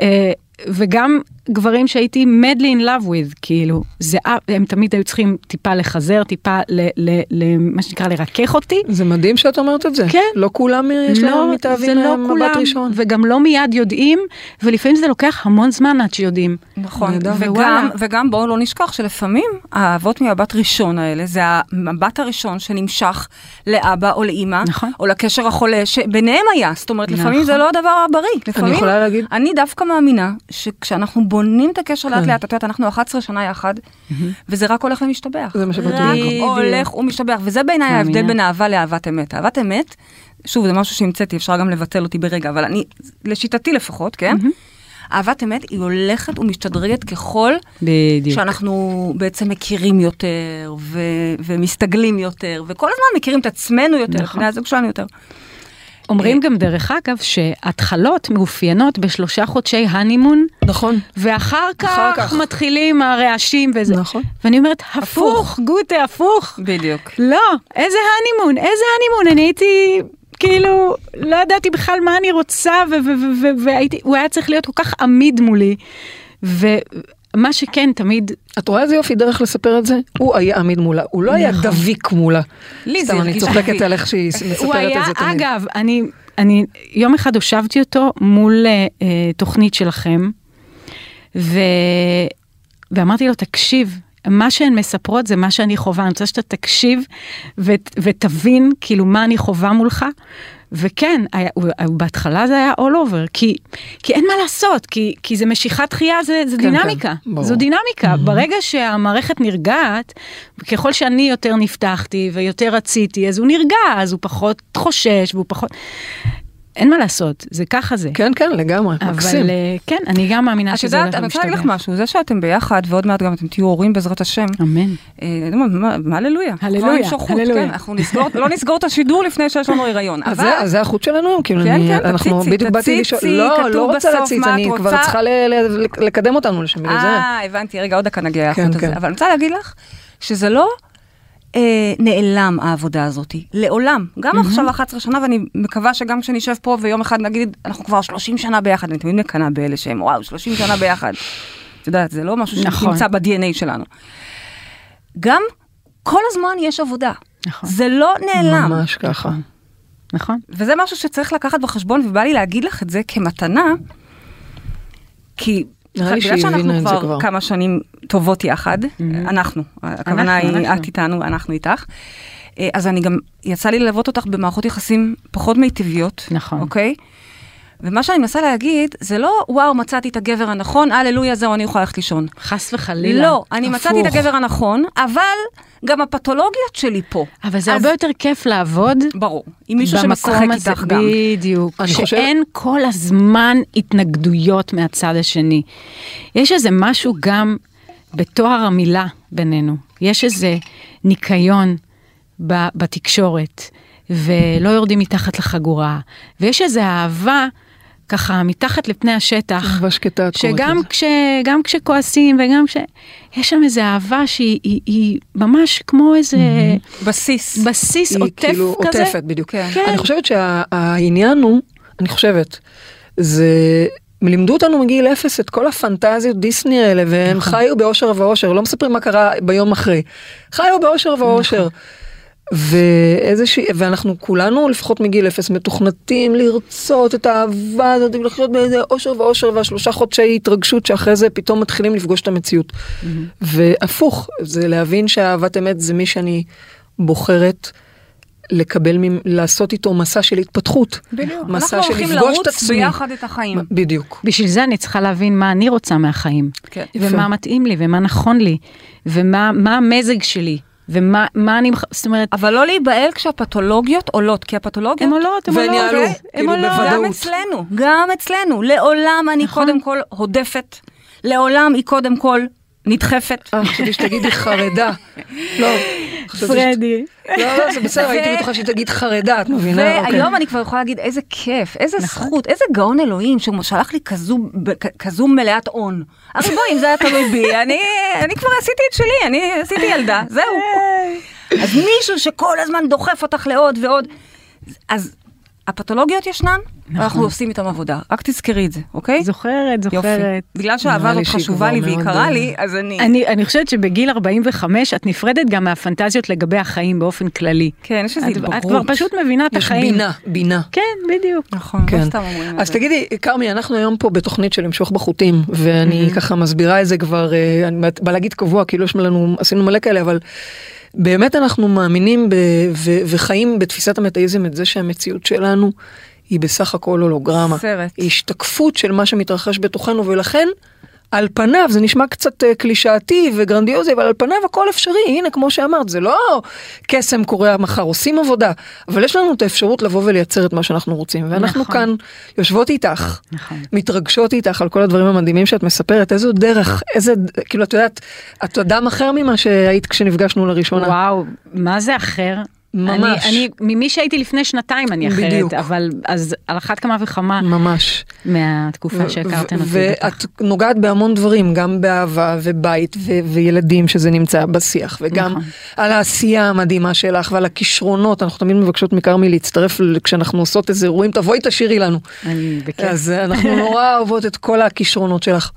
אה, וגם גברים שהייתי madly in love with, כאילו, זה, הם תמיד היו צריכים טיפה לחזר, טיפה, ל, ל, ל, מה שנקרא, לרכך אותי. זה מדהים שאת אומרת את זה. כן. לא כולם יש להם זה מתאהבים לא מבט כולם, ראשון. וגם לא מיד יודעים, ולפעמים זה לוקח המון זמן עד שיודעים. נכון. וגם. וגם בואו לא נשכח שלפעמים האהבות ממבט ראשון האלה, זה המבט הראשון שנמשך לאבא או לאימא, נכון. או לקשר החולה שביניהם היה, זאת אומרת, לפעמים נכון. זה לא הדבר הבריא. לפעמים, יכולה להגיד? אני דווקא מאמינה שכשאנחנו בונים את הקשר לאט כן. לאט, את יודעת, אנחנו 11 שנה יחד, וזה רק הולך ומשתבח. זה מה שבאתי רק. הולך ומשתבח, וזה בעיניי ההבדל. בין אהבה לאהבת אמת. אהבת אמת, שוב, זה משהו שהמצאתי, אפשר גם לבטל אותי ברגע, אבל אני, לשיטתי לפחות, כן? אהבת אמת היא הולכת ומשתדרגת ככל בדיוק. שאנחנו בעצם מכירים יותר ו- ומסתגלים יותר, וכל הזמן מכירים את עצמנו יותר, את נכון. בני הזוג שלנו יותר. אומרים גם דרך אגב שהתחלות מאופיינות בשלושה חודשי הנימון, נכון. ואחר אחר כך כך. מתחילים הרעשים וזה. נכון. ואני אומרת, הפוך, גוטה, הפוך. בדיוק. לא, איזה הנימון, איזה הנימון, אני הייתי... כאילו, לא ידעתי בכלל מה אני רוצה, ו- ו- ו- ו- והייתי, הוא היה צריך להיות כל כך עמיד מולי. ומה שכן, תמיד, את רואה איזה יופי דרך לספר את זה? הוא היה עמיד מולה, הוא לא היה נכון. דביק מולה. לי זה סתם, אני צוחקת. על איך שהיא מספרת את זה תמיד. אגב, אני, אני יום אחד הושבתי אותו מול אה, אה, תוכנית שלכם, ו, ואמרתי לו, תקשיב, מה שהן מספרות זה מה שאני חווה, אני רוצה שאתה תקשיב ו, ותבין כאילו מה אני חווה מולך. וכן, היה, בהתחלה זה היה all over, כי, כי אין מה לעשות, כי, כי זה משיכת דחייה, זה, זה כן, דינמיקה, כן, ברור. זו דינמיקה. ברגע שהמערכת נרגעת, ככל שאני יותר נפתחתי ויותר רציתי, אז הוא נרגע, אז הוא פחות חושש והוא פחות... אין מה לעשות, זה ככה זה. כן, כן, לגמרי, מקסים. אבל אה, כן, אני גם מאמינה את שזה יודעת, הולך אני רוצה להגיד לך. משהו, זה שאתם ביחד, ועוד מעט גם אתם תהיו הורים בעזרת השם, אמן. אה, מה- מה הללויה? הללויה, הללויה. כן, אנחנו נסגור, לא נסגור את השידור לפני שיש לנו הריון. אז אבל- זה- אז זה החוט שלנו היום, כאילו, כן, אני- כן, אנחנו תציצי, בדיוק באתי לשאול, לא, לא רוצה להציץ, אני את כבר. צריכה ל- ל- לקדם אותנו לשם, בגלל זה. אה, הבנתי, רגע, עוד דקה נגיע כן, לחוט הזה. כן. אבל אני רוצה להגיד לך, שזה לא אה, נעלם העבודה הזאת, לעולם. גם עכשיו 11 שנה, ואני מקווה שגם כשנשב פה ויום אחד נגיד, אנחנו כבר 30 שנה ביחד, אני תמיד מקנאה באלה שהם, וואו, 30 שנה ביחד. את יודעת, זה לא משהו נכון. שנמצא ב-DNA שלנו. גם כל הזמן יש עבודה. נכון. זה לא נעלם. ממש ככה. נכון? וזה משהו שצריך לקחת בחשבון, ובא לי להגיד לך את זה כמתנה, כי נראה לי שהיא הבינה שאנחנו את זה כבר כבר. כמה שנים טובות יחד, אנחנו, הכוונה אנחנו, היא אנחנו. את איתנו, אנחנו איתך. אה, אז אני גם, יצא לי ללוות אותך במערכות יחסים פחות מיטביות, נכון. אוקיי? ומה שאני מנסה להגיד, זה לא, וואו, מצאתי את הגבר הנכון, הללויה, זהו, אני יכולה ללכת לישון. חס וחלילה. לא, אני מצאתי את הפוך. הגבר הנכון, אבל גם הפתולוגיות שלי פה. אבל זה אז- הרבה יותר כיף לעבוד. ברור, עם מישהו שמשחק הזה, איתך גם. בדיוק. אני חושב- שאין כל הזמן התנגדויות מהצד השני. יש איזה משהו גם בתואר המילה בינינו. יש איזה ניקיון ב- בתקשורת, ולא יורדים מתחת לחגורה, ויש איזה אהבה ככה מתחת לפני השטח. אהבה שקטה, את קוראת שגם לזה. כש, גם כשכועסים וגם כש... יש שם איזו אהבה שהיא היא, היא ממש כמו איזה בסיס. בסיס היא עוטף כאילו כזה. עוטפת, בדיוק. כן. כן. אני חושבת שהעניין הוא, אני חושבת, זה... לימדו אותנו מגיל אפס את כל הפנטזיות דיסני האלה, והם נכון. חיו באושר ואושר, לא מספרים מה קרה ביום אחרי. חיו באושר ואושר. נכון. ואיזושהי, ואנחנו כולנו לפחות מגיל אפס מתוכנתים לרצות את האהבה הזאת ולחיות באיזה אושר ואושר והשלושה חודשי התרגשות שאחרי זה פתאום מתחילים לפגוש את המציאות. והפוך, זה להבין שהאהבת אמת זה מי שאני בוחרת לקבל, לעשות איתו מסע של התפתחות. בדיוק. מסע אנחנו של הולכים לפגוש את לרוץ עצמי. ביחד את החיים. בדיוק. בשביל זה אני צריכה להבין מה אני רוצה מהחיים. כן. ומה מתאים לי, ומה נכון לי, ומה מה המזג שלי, ומה מה אני... זאת אומרת, אבל לא להיבהל כשהפתולוגיות עולות, כי הפתולוגיות... הן עולות, הן והן עולות. יעלו, הן כאילו, עולות. בוודאות. גם אצלנו, גם אצלנו. לעולם אני נכון. קודם כל הודפת, לעולם היא קודם כל נדחפת. אה, חשבתי שתגידי חרדה. לא. פרדי. לא, לא, זה בסדר, הייתי בטוחה שתגיד חרדה, את מבינה? אוקיי. והיום אני כבר יכולה להגיד איזה כיף, איזה נכון. זכות, איזה גאון אלוהים שהוא שלח לי כזו, מלאת הון. הרי בואי, אם זה היה תלוי בי, אני כבר עשיתי את שלי, אני עשיתי ילדה, זהו. אז מישהו שכל הזמן דוחף אותך לעוד ועוד, אז הפתולוגיות ישנן, נכון. ואנחנו עושים איתם עבודה, רק תזכרי את זה, אוקיי? זוכרת, יופי. זוכרת. בגלל שהאהבה הזאת חשובה לי מאוד, ויקרה אה, לי, אז אני... אני, אני חושבת שבגיל 45 את נפרדת גם מהפנטזיות לגבי החיים באופן כללי. כן, יש איזו התבגרות. את כבר פשוט מבינה את יש החיים. בינה, בינה. כן, בדיוק. נכון, לא כן. סתם אומרים את אז זה. תגידי, כרמי, אנחנו היום פה בתוכנית של למשוך בחוטים, ואני ככה מסבירה את זה כבר, אה, אני בא להגיד קבוע, כאילו יש לנו, עשינו מלא כאלה, אבל באמת אנחנו מאמינים ב, ו, וחיים בתפיסת המטאיזם את זה שהמציאות שלנו היא בסך הכל הולוגרמה. סרט. היא השתקפות של מה שמתרחש בתוכנו, ולכן על פניו זה נשמע קצת אה, קלישאתי וגרנדיוזי, אבל על פניו הכל אפשרי, הנה כמו שאמרת, זה לא קסם קורה מחר, עושים עבודה, אבל יש לנו את האפשרות לבוא ולייצר את מה שאנחנו רוצים, ואנחנו נכון. כאן יושבות איתך, נכון. מתרגשות איתך על כל הדברים המדהימים שאת מספרת, איזו דרך, איזה, כאילו את יודעת, את אדם אחר ממה שהיית כשנפגשנו לראשונה. וואו, מה זה אחר? ממש. אני, אני, ממי שהייתי לפני שנתיים אני אחרת, בדיוק. אבל אז על אחת כמה וכמה ממש. מהתקופה שהכרתם אותי. ואת נוגעת בהמון דברים, גם באהבה ובית ו- וילדים שזה נמצא בשיח, וגם נכון. על העשייה המדהימה שלך ועל הכישרונות, אנחנו תמיד מבקשות מכרמי להצטרף כשאנחנו עושות איזה אירועים, תבואי תשאירי לנו. אני בכיף. אז אנחנו נורא אוהבות את כל הכישרונות שלך.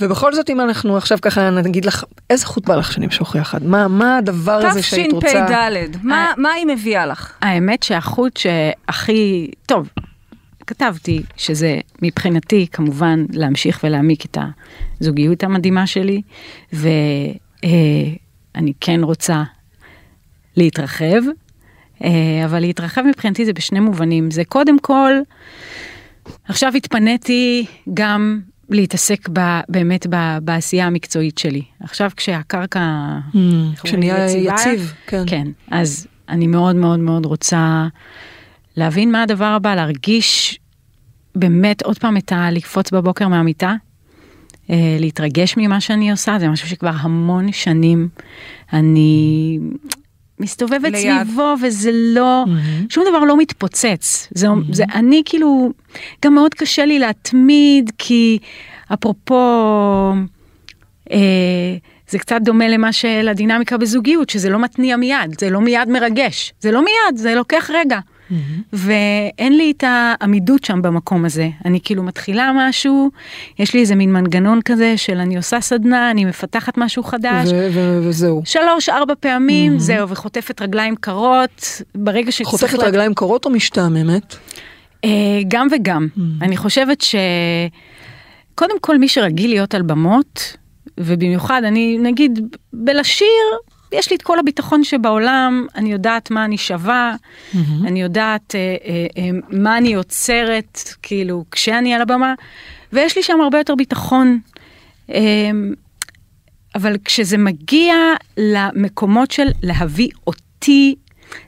ובכל זאת אם אנחנו עכשיו ככה נגיד לך, איזה חוט בא לך שנמשוך יחד? מה, מה הדבר הזה שהיית רוצה? תשפ"ד, מה מה היא מביאה לך? האמת שהחוט שהכי, טוב, כתבתי שזה מבחינתי כמובן להמשיך ולהעמיק את הזוגיות המדהימה שלי, ואני כן רוצה להתרחב, אה, אבל להתרחב מבחינתי זה בשני מובנים. זה קודם כל, עכשיו התפניתי גם להתעסק ב, באמת ב, בעשייה המקצועית שלי. עכשיו כשהקרקע איך כשנהיה? יציב, כן. כן, אז אני מאוד מאוד מאוד רוצה להבין מה הדבר הבא, להרגיש באמת עוד פעם את ה... לקפוץ בבוקר מהמיטה, אה, להתרגש ממה שאני עושה, זה משהו שכבר המון שנים אני מסתובבת ליד. סביבו וזה לא, מהמם. שום דבר לא מתפוצץ. זה, זה אני כאילו, גם מאוד קשה לי להתמיד, כי אפרופו, אה, זה קצת דומה למה של הדינמיקה בזוגיות, שזה לא מתניע מיד, זה לא מיד מרגש, זה לא מיד, זה לוקח רגע. ואין לי את העמידות שם במקום הזה. אני כאילו מתחילה משהו, יש לי איזה מין מנגנון כזה של אני עושה סדנה, אני מפתחת משהו חדש. ו- ו- וזהו. שלוש, ארבע פעמים, זהו, וחוטפת רגליים קרות, ברגע שצריך... חותכת לה- רגליים קרות או משתעממת? אה, גם וגם. אני חושבת ש... קודם כל, מי שרגיל להיות על במות, ובמיוחד, אני נגיד, בלשיר, יש לי את כל הביטחון שבעולם, אני יודעת מה אני שווה, אני יודעת אה, אה, אה, מה אני יוצרת, כאילו, כשאני על הבמה, ויש לי שם הרבה יותר ביטחון. אה, אבל כשזה מגיע למקומות של להביא אותי,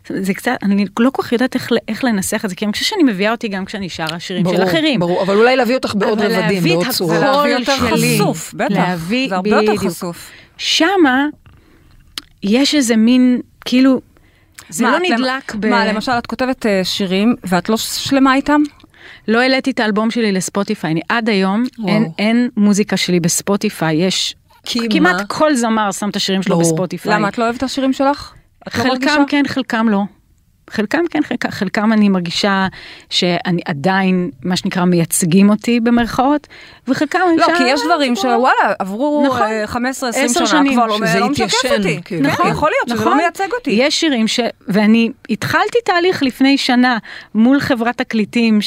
זה קצת, אני לא כל כך יודעת איך, איך לנסח את זה, כי אני חושבת שאני מביאה אותי גם כשאני שרה שירים של אחרים. ברור, אבל אולי להביא אותך בעוד אבל רבדים, להביא את בעוד הכל צורות. ולהביא יותר שלי. חשוף, בטח. להביא, זה הרבה יותר. חשוף. שמה יש איזה מין, כאילו, זה מה, לא את למ- נדלק ב... מה, למשל, את כותבת אה, שירים ואת לא שלמה איתם? לא העליתי את האלבום שלי לספוטיפיי, אני עד היום, וואו. אין, אין מוזיקה שלי בספוטיפיי, יש... כי כמעט מה? כל זמר שם את השירים שלו ברור. בספוטיפיי. למה, את לא אוהבת את השירים שלך? לא חלקם מרגישה? כן, חלקם לא. חלקם כן, חלקם, חלקם אני מרגישה שאני עדיין, מה שנקרא, מייצגים אותי במרכאות, וחלקם אני לא, כי יש דברים "אה, שוואלה, עברו נכון. אה, 15-20 עשר שנה, שנים, כבר לא לא משקף אותי. כאילו. כן, יכול להיות שזה לא נכון. מייצג אותי. יש שירים ש... ואני התחלתי תהליך לפני שנה מול חברת תקליטים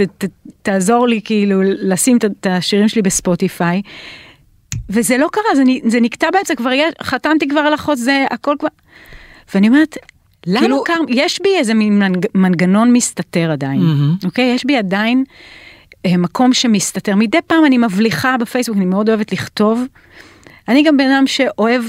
שתעזור לי כאילו לשים את- השירים שלי בספוטיפיי. וזה לא קרה, זה, זה נקטע באמצע, כבר יש, חתמתי כבר על החוזה, הכל כבר... ואני אומרת, למה כאילו- כאילו... קר... יש בי איזה. מנגנון מסתתר עדיין, מהמם. אוקיי? יש בי עדיין אה, מקום שמסתתר. מדי פעם אני מבליחה בפייסבוק, אני מאוד אוהבת לכתוב. אני גם בן אדם שאוהב,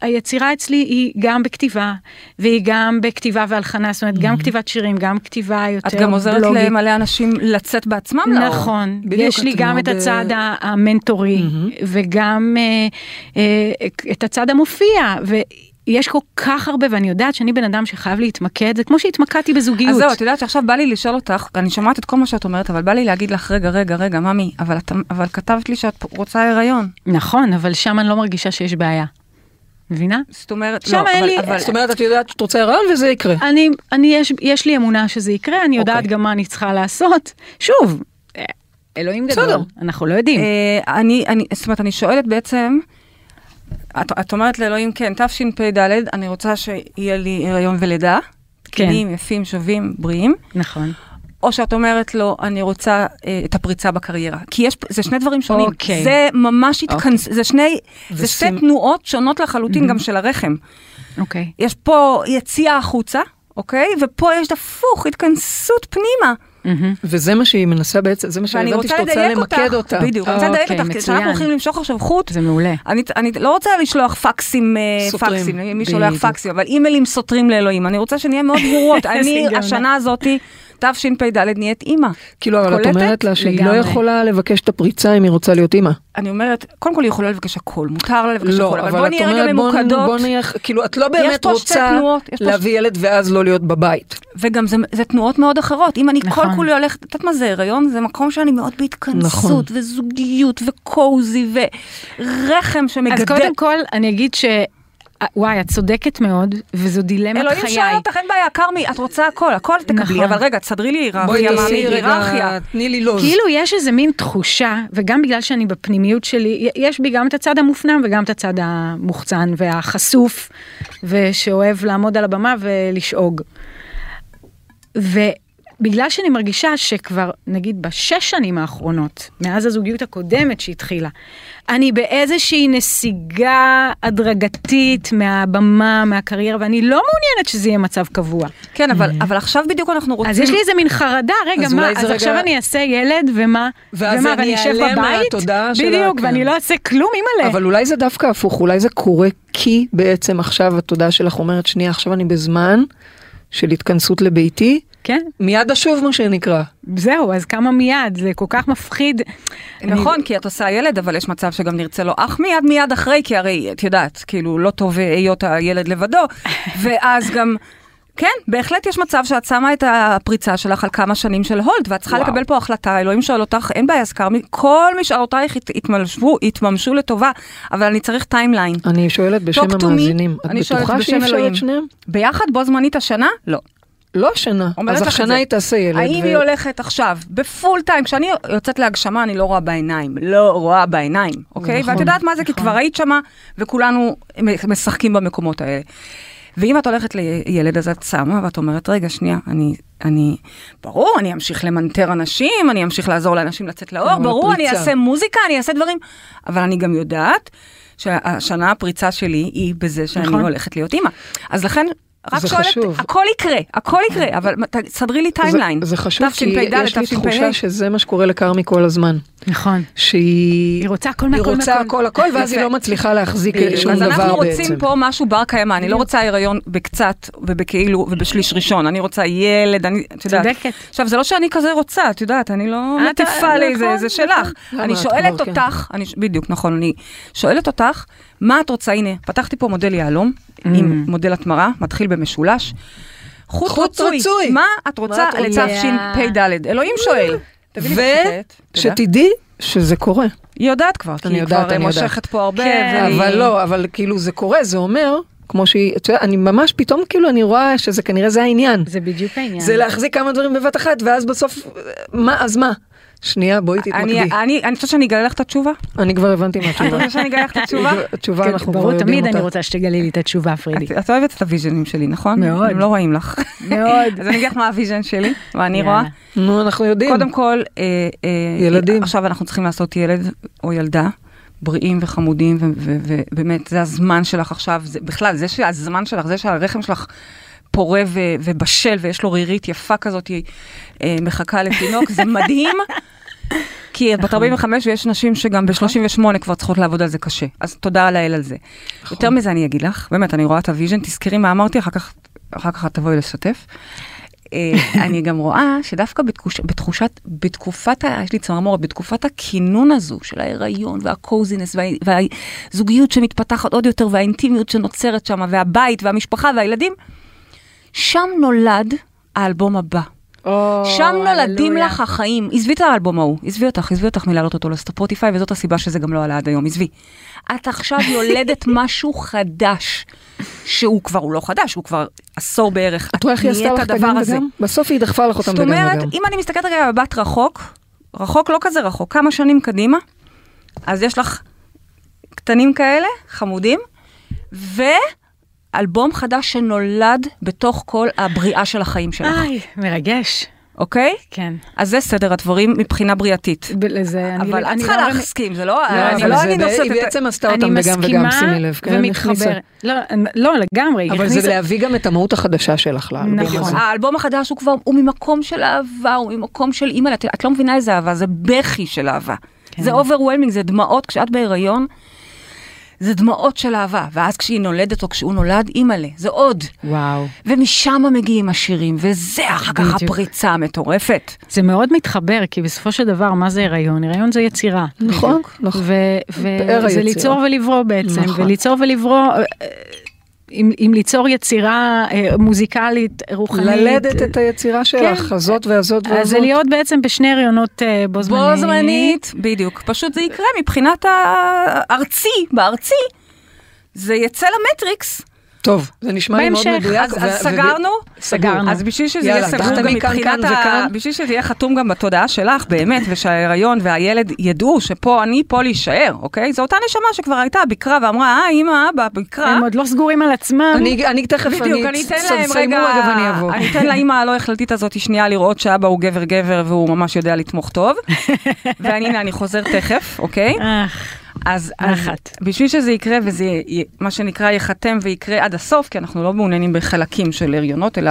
היצירה אצלי היא גם בכתיבה, והיא גם בכתיבה והלחנה, זאת אומרת, גם כתיבת שירים, גם כתיבה יותר את גם עוזרת בלוגית. למלא אנשים לצאת בעצמם לאור. נכון, בדיוק, יש לי גם מאוד, את הצד אה, המנטורי, וגם אה, אה, את הצד המופיע, ויש כל כך הרבה, ואני יודעת שאני בן אדם שחייב להתמקד, זה כמו שהתמקדתי בזוגיות. אז זהו, את יודעת שעכשיו בא לי לשאול אותך, אני שומעת את כל מה שאת אומרת, אבל בא לי להגיד לך, רגע, רגע, רגע, ממי, אבל, את, אבל כתבת לי שאת רוצה הריון. נכון, אבל שם אני לא מרגישה שיש בעיה. מבינה? זאת אומרת, שם לא, אין אבל, לי- אבל, זאת אומרת, את יודעת שאת רוצה הרעיון וזה יקרה. אני, אני יש, יש לי אמונה שזה יקרה, אני יודעת אוקיי. גם מה אני צריכה לעשות. שוב, אה, אלוהים גדול, בסדר. אנחנו לא יודעים. אה, אני, אני, זאת אומרת, אני שואלת בעצם, את, את אומרת לאלוהים, כן, תשפ"ד, אני רוצה שיהיה לי הריון ולידה, תקינים, יפים, שווים, בריאים, נכון. או שאת אומרת לו, אני רוצה אה, את הפריצה בקריירה. כי יש, זה שני דברים שונים. אוקיי. זה ממש התכנס, זה שני, זה שתי ושים- תנועות שונות לחלוטין גם של הרחם. אוקיי. יש פה יציאה החוצה, אוקיי? ופה יש הפוך, התכנסות פנימה. מהמם. וזה מה שהיא מנסה בעצם, זה מה שהבנתי רוצה שאת רוצה לדייק אותך. למקד אותה. בדיוק, אני רוצה לדייק אוקיי, אותך, כי כשאנחנו. הולכים למשוך עכשיו חוט, זה מעולה. אני, אני לא רוצה לשלוח פקסים, אה. פקסים, מי שולח. פקסים, אבל אימיילים סותרים לאלוהים. אני רוצה שנהיה מאוד ברורות. אני. השנה הזאתי, תשפ"ד, נהיית אימא. כאילו, אבל את? אומרת לה שהיא לא. יכולה לבקש את הפריצה אם היא רוצה להיות אימא. אני אומרת, קודם כל היא יכולה לבקש הכל, מותר לה לבקש לא, הכל, אבל אבל בוא נהיה רגע ממוקדות, בוא נהיה, כאילו, את לא באמת רוצה להביא ילד ואז לא להיות בבית. וגם זה, זה תנועות מאוד אחרות. אם אני נכון. כל כולי הולכת, את יודעת מה זה הריון? זה מקום שאני מאוד בהתכנסות, נכון. וזוגיות, וקוזי, ורחם שמגדל. אז קודם כל, אני אגיד ש... וואי, את צודקת מאוד, וזו דילמת אלוהים חיי. שאל אותך, אין בעיה, כרמי, את רוצה הכל, הכל תקבלי, נכון. אבל רגע, תסדרי לי בואי היררכיה, תעשי מאמי, רגע, היררכיה. תני לי לוז. כאילו יש איזה מין תחושה, וגם בגלל שאני בפנימיות שלי, יש בי גם את הצד המופנם וגם את הצד המוחצן והחשוף, ושאוהב לעמוד על הבמה ולשאוג. ובגלל שאני מרגישה שכבר, נגיד בשש שנים האחרונות, מאז הזוגיות הקודמת שהתחילה, אני באיזושהי נסיגה הדרגתית מהבמה, מהקריירה, ואני לא מעוניינת שזה יהיה מצב קבוע. כן, אבל אבל עכשיו בדיוק אנחנו רוצים... אז יש לי איזה מין חרדה, רגע, אז מה, אז רגע- עכשיו אני אעשה ילד, ומה? ואז ומה, אני ואני אשב בבית? בדיוק, כן. ואני לא אעשה כלום, אימא'לה. אבל אולי זה דווקא הפוך, אולי זה קורה כי בעצם עכשיו התודעה שלך אומרת, שנייה, עכשיו אני בזמן של התכנסות לביתי, כן, מיד אשוב מה שנקרא. זהו, אז כמה מיד, זה כל כך מפחיד. נכון, כי את עושה ילד, אבל יש מצב שגם נרצה לו אח מיד מיד אחרי, כי הרי, את יודעת, כאילו, לא טוב היות הילד לבדו, ואז גם... כן, בהחלט יש מצב שאת שמה את הפריצה שלך על כמה שנים של הולד, ואת צריכה וואו. לקבל פה החלטה, אלוהים שואל אותך, אין בעיה, אז כרמי, כל משאלותייך יתממשו, יתממשו לטובה, אבל אני צריך timeline. אני שואלת בשם. המאזינים, את בטוחה שאי אפשר. את שניהם? ביחד בו זמנית השנה? לא. לא השנה, אז השנה. היא תעשה ילד. האם ו- היא הולכת עכשיו ב full time, כשאני יוצאת להגשמה אני לא רואה בעיניים, לא רואה בעיניים, אוקיי? נכון, ואת יודעת מה זה, כי נכון. כבר היית שמה וכולנו משחקים במקומות האלה. ואם את הולכת לילד אז את שמה ואת אומרת, רגע, שנייה, אני, אני, ברור, אני אמשיך למנטר אנשים, אני אמשיך לעזור לאנשים לצאת לאור, ברור, אני הפריצה. אעשה מוזיקה, אני אעשה דברים, אבל אני גם יודעת שהשנה הפריצה שלי היא בזה שאני נכון. הולכת להיות אימא. אז לכן... רק זה שואלת, חשוב. הכל יקרה, הכל יקרה, אבל תסדרי לי timeline. זה, זה חשוב, כי תשפ"ד, יש לי תשפ"ה. תחושה שזה מה שקורה לכרמי כל הזמן. נכון. שהיא היא רוצה הכל היא מהכל רוצה מהכל. הכל הכל, ואז היא. לא מצליחה להחזיק. שום אז דבר בעצם. אנחנו רוצים פה משהו בר קיימא, אני לא רוצה הריון בקצת ובכאילו ובשליש ראשון, אני רוצה ילד, אני, את יודעת. צודקת. עכשיו, זה לא שאני כזה רוצה, את יודעת, אני לא את- מטיפה לי, זה- נכון, נכון. שלך. למה? אני שואלת כן. אותך, בדיוק, נכון, אני שואלת אותך, מה את רוצה, הנה, פתחתי פה מודל יהלום, Mm. עם מודל התמרה, מתחיל במשולש. חוט חוט רצוי. רצוי. מה את רוצה? לתשפ"ד? אלוהים שואל. ושתדעי שזה קורה. היא יודעת כבר, כי אני היא יודעת, כבר יודעת. מושכת פה הרבה. כן, אבל לא, אבל כאילו זה קורה, זה אומר, כמו שהיא, את יודעת, אני ממש פתאום כאילו אני רואה שזה כנראה זה העניין. זה בדיוק העניין. זה להחזיק כמה דברים בבת אחת, ואז בסוף, מה, אז מה? שנייה, בואי תתמקדי. אני, אני, אני חושבת שאני אגלה לך את התשובה. אני כבר הבנתי מה את התשובה. רוצה שאני אגלה לך את התשובה? התשובה אנחנו כבר יודעים תמיד אני אותה. רוצה שתגלי לי את התשובה, פרידי. את, את אוהבת את ה vision ים שלי, נכון? מאוד. הם לא רואים לך. מאוד. אז אני אגיד לך מה ה vision שלי, מה אני. רואה. נו, אנחנו יודעים. קודם כל, אה, אה, ילדים. עכשיו אנחנו צריכים לעשות ילד או ילדה. בריאים וחמודים, ובאמת, זה הזמן שלך עכשיו, זה, בכלל, זה שהזמן שלך, זה שהרחם שלך פורה ו- ובשל, ויש לו רירית יפה כזאת, היא אה, מחכה לתינוק, זה מדהים. כי את בת 45 ויש נשים שגם ב-38 כבר צריכות לעבוד על זה קשה. אז תודה לאל על זה. יותר מזה אני אגיד לך, באמת, אני רואה את ה vision, תזכרי מה אמרתי, אחר כך, אחר כך את תבואי לשתף. אה, אני גם רואה שדווקא בתחוש, בתחושת, בתקופת, ה, יש לי צמרמורת, בתקופת הכינון הזו של ההיריון וה cousins וה, והזוגיות שמתפתחת עוד יותר והאינטימיות שנוצרת שם והבית והמשפחה והילדים, שם נולד האלבום הבא. או, שם נולדים. לך החיים. עזבי את האלבום ההוא, עזבי אותך, עזבי אותך מלהעלות אותו לספוטיפיי, וזאת הסיבה שזה גם לא עלה עד היום, עזבי. את עכשיו יולדת משהו חדש, שהוא כבר, הוא לא חדש, הוא כבר עשור בערך. את רואה איך היא עשתה לך את הזה. וגם? בסוף היא דחפה לך אותם זאת בגם אומרת, וגם. אם אני מסתכלת רגע במבט רחוק, רחוק לא כזה רחוק, כמה שנים קדימה, אז יש לך קטנים כאלה, חמודים, ואלבום חדש שנולד בתוך כל הבריאה של החיים שלך, איי, מרגש. אוקיי? כן. אז זה סדר הדברים מבחינה בריאתית. לזה אני אבל את אני צריכה לא- להסכים, זה לא, לא, אני לא זה אני נושאת היא את ה... בעצם עשתה אני אותם בגם וגם, מסכימה שימי לב. כן, הכניסה. ומתחברת. לא, לא, לגמרי. אבל זה להביא גם את המהות החדשה שלך לאלבום נכון. הזה. האלבום החדש הוא כבר, הוא ממקום של אהבה, הוא ממקום של אימא, את, את לא מבינה איזה אהבה, זה בכי של אהבה. כן. זה overwhelming, זה דמעות, כשאת בהיריון, זה דמעות של אהבה, ואז כשהיא נולדת או כשהוא נולד, אימא'לה, זה עוד. וואו. ומשם מגיעים השירים, וזה אחר כך בדיוק. הפריצה המטורפת. זה מאוד מתחבר, כי בסופו של דבר, מה זה הריון? הריון זה יצירה. נכון, נכון. וזה. ליצור ולברוא בעצם, נכון. וליצור ולברוא, אם אם ליצור יצירה אה, מוזיקלית, רוחנית. ללדת את היצירה שלך, הזאת והזאת אז זה והזאת. להיות בעצם בשני הריונות אה, בו זמנית. בו זמנית, בדיוק. פשוט זה יקרה מבחינת הארצי, בארצי, זה יצא למטריקס. טוב, זה נשמע לי מאוד בהמשך. מדויק. אז, ו- אז ו- סגרנו? סגרנו. אז בשביל שזה יהיה סגור גם מבחינת ה... בשביל שזה יהיה חתום גם בתודעה שלך, באמת, ושההיריון והילד ידעו שפה אני פה להישאר, אוקיי? זו אותה נשמה שכבר הייתה ביקרה ואמרה, אה, אמא, אבא, ביקרה. הם עוד לא סגורים על עצמם. אני אני תכף, בדיוק, אני אתן להם רגע, רגע ואני אבוא. אני אתן לאימא הלא החלטית הזאת שנייה לראות שאבא הוא גבר גבר והוא ממש יודע לתמוך טוב. ואני, הנה, אני חוזר תכף, אוקיי? אז, אז אחת. בשביל שזה יקרה וזה י- מה שנקרא ייחתם ויקרה עד הסוף, כי אנחנו לא מעוניינים בחלקים של הריונות, אלא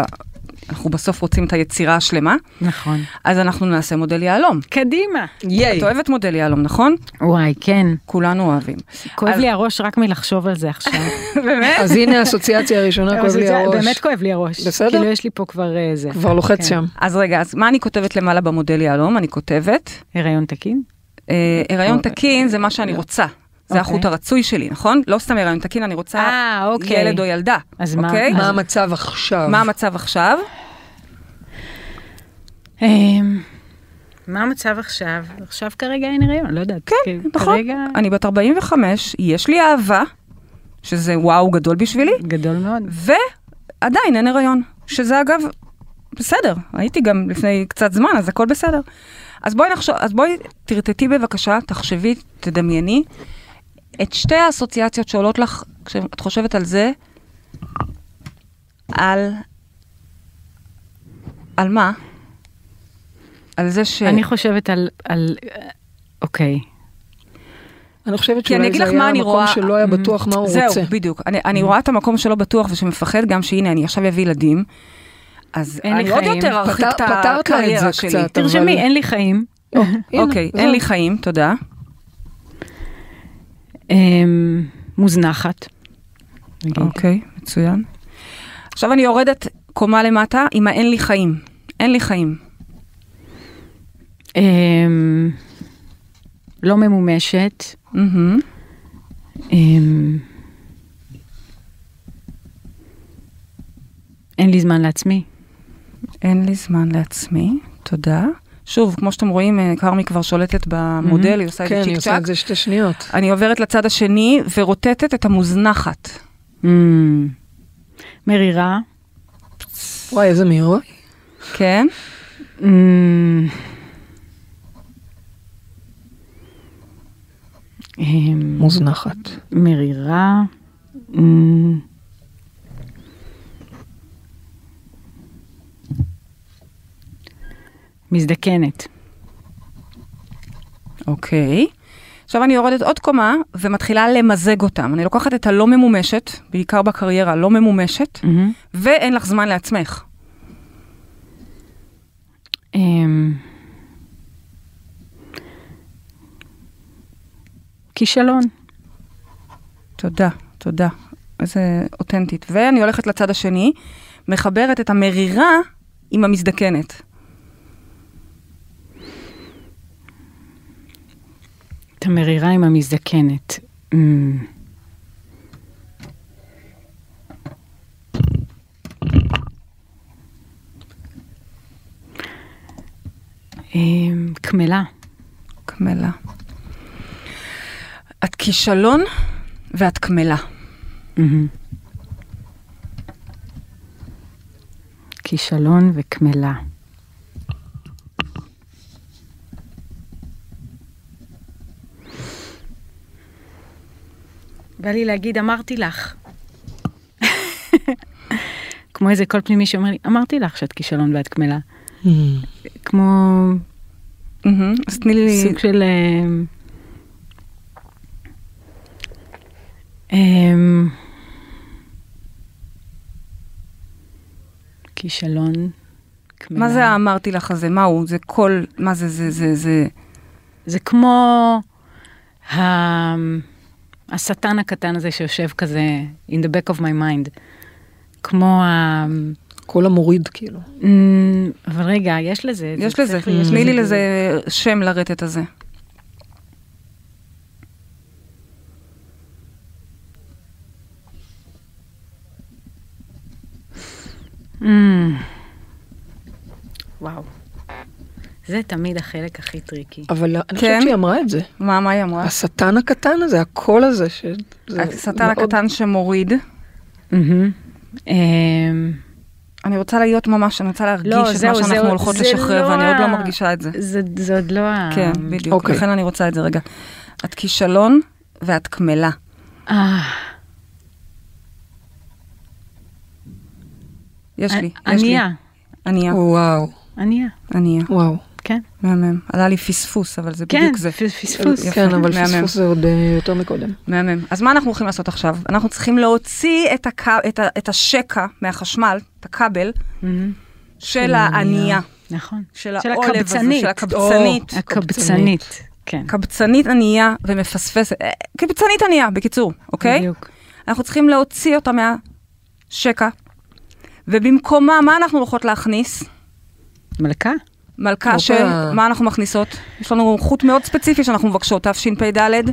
אנחנו בסוף רוצים את היצירה השלמה, נכון. אז אנחנו נעשה מודל יהלום. קדימה. ייי. את אוהבת מודל יהלום, נכון? וואי, כן. כולנו אוהבים. כואב אז- לי הראש רק מלחשוב על זה עכשיו. באמת? אז הנה האסוציאציה הראשונה, כואב לי הראש. באמת כואב לי הראש. בסדר. כאילו יש לי פה כבר אה, זה. כבר לוחץ כן. שם. אז רגע, אז מה אני כותבת למעלה במודל יהלום? אני כותבת, הריון תקין? אה, הריון תקין זה מה שאני רוצה. זה אוקיי. החוט הרצוי שלי, נכון? לא סתם הריון תקין, אני רוצה אה, אוקיי. ילד או ילדה. אז מה- אוקיי? מה המצב עכשיו? מה המצב עכשיו? אמ, מה המצב עכשיו? עכשיו כרגע אין הריון, לא יודעת. כן, נכון. כרגע אני בת 45, יש לי אהבה, שזה וואו גדול בשבילי, גדול מאוד. ועדיין אין הריון. שזה אגב, בסדר, הייתי גם לפני קצת זמן, אז הכל בסדר. אז בואי נחשוב, אז בואי תרטטי בבקשה, תחשבי, תדמייני את שתי האסוציאציות שעולות לך כשאת חושבת על זה, על... על מה? על זה ש... אני חושבת על, על, אוקיי. אני חושבת שאולי זה היה מה אני המקום רואה. שלא היה בטוח מה הוא זהו, רוצה. בדיוק. אני, אני רואה את המקום שלא בטוח ושמפחד גם שהנה, אני עכשיו אביא ילדים. אז אין לי אני עוד חיים. יותר ארחיק את פתר- פתרת לה את זה הקריירה שלי. קצת. תרשמי, אבל- אין לי חיים. אוקיי, זהו. אין לי חיים, תודה. אמ, מוזנחת. אוקיי, מצוין. עכשיו אני יורדת קומה למטה עם האין לי חיים. אין לי חיים. אמ, לא ממומשת. אמ, אין לי זמן לעצמי. אין לי זמן לעצמי, תודה. שוב, כמו שאתם רואים, אה, כרמי כבר שולטת במודל, היא עושה את כן, זה היא צ'יק עושה צ'אק. את זה שתי שניות. אני עוברת לצד השני ורוטטת את המוזנחת. Mm. מרירה. וואי, איזה מהירות. כן? Mm. מוזנחת. מרירה. Mm. מזדקנת. אוקיי. עכשיו אני יורדת עוד קומה ומתחילה למזג אותם. אני לוקחת את הלא ממומשת, בעיקר בקריירה לא ממומשת, מהמם. ואין לך זמן לעצמך. אמ, כישלון. תודה, תודה. איזה אותנטית. ואני הולכת לצד השני, מחברת את המרירה עם המזדקנת. את המרירה עם המזדקנת. אמ. אמ, קמלה. קמלה. את כישלון ואת קמלה. מהמם. כישלון וקמלה. בא לי להגיד, אמרתי לך. כמו איזה קול פנימי שאומר לי, אמרתי לך שאת כישלון ואת קמלה. כמו מהמם. אז תני לי... סוג של... אמ, אמ, כישלון. מה זה האמרתי לך הזה? מה הוא? זה קול... מה זה? זה... זה... זה... כמו. השטן הקטן הזה שיושב כזה in the back of my mind. כמו ה... כל המוריד, כאילו. אמ, אבל רגע, יש לזה. יש זה לזה. תני לי לזה- שם לרטט הזה. אמ, וואו. זה תמיד החלק הכי טריקי. אבל אני כן? חושבת שהיא אמרה את זה. מה, מה היא אמרה? השטן הקטן הזה, הקול הזה, ש... זה השטן מאוד- הקטן שמוריד. אמ, אני רוצה להיות ממש, אני רוצה להרגיש לא, את זהו, מה שאנחנו זהו, הולכות זה לשחרר, לא ואני עוד לא ה- מרגישה את זה. זה זה עוד לא ה... כן, בדיוק. אוקיי. לכן אני רוצה את זה רגע. את כישלון ואת קמלה. אה, יש לי, יש לי. ענייה. ענייה, וואו, ענייה, ענייה. וואו. כן. מהמם. עלה לי פספוס, אבל זה כן, בדיוק זה. פספוס. יפה, כן, אבל מהמם. פספוס זה עוד אה, יותר מקודם. מהמם. אז מה אנחנו הולכים לעשות עכשיו? אנחנו צריכים להוציא את, הק... את, ה... את השקע מהחשמל, את הכבל, מהמם. של הענייה, נכון. של של הקבצנית. של הקבצנית. הקבצנית. כן. קבצנית ענייה ומפספסת, אה, קבצנית ענייה, בקיצור, אוקיי? בדיוק. אנחנו צריכים להוציא אותה מהשקע, ובמקומה, מה אנחנו הולכות להכניס? מלכה? מלכה. של, מה אנחנו מכניסות? יש לנו חוט מאוד ספציפי שאנחנו מבקשות, תשפ"ד?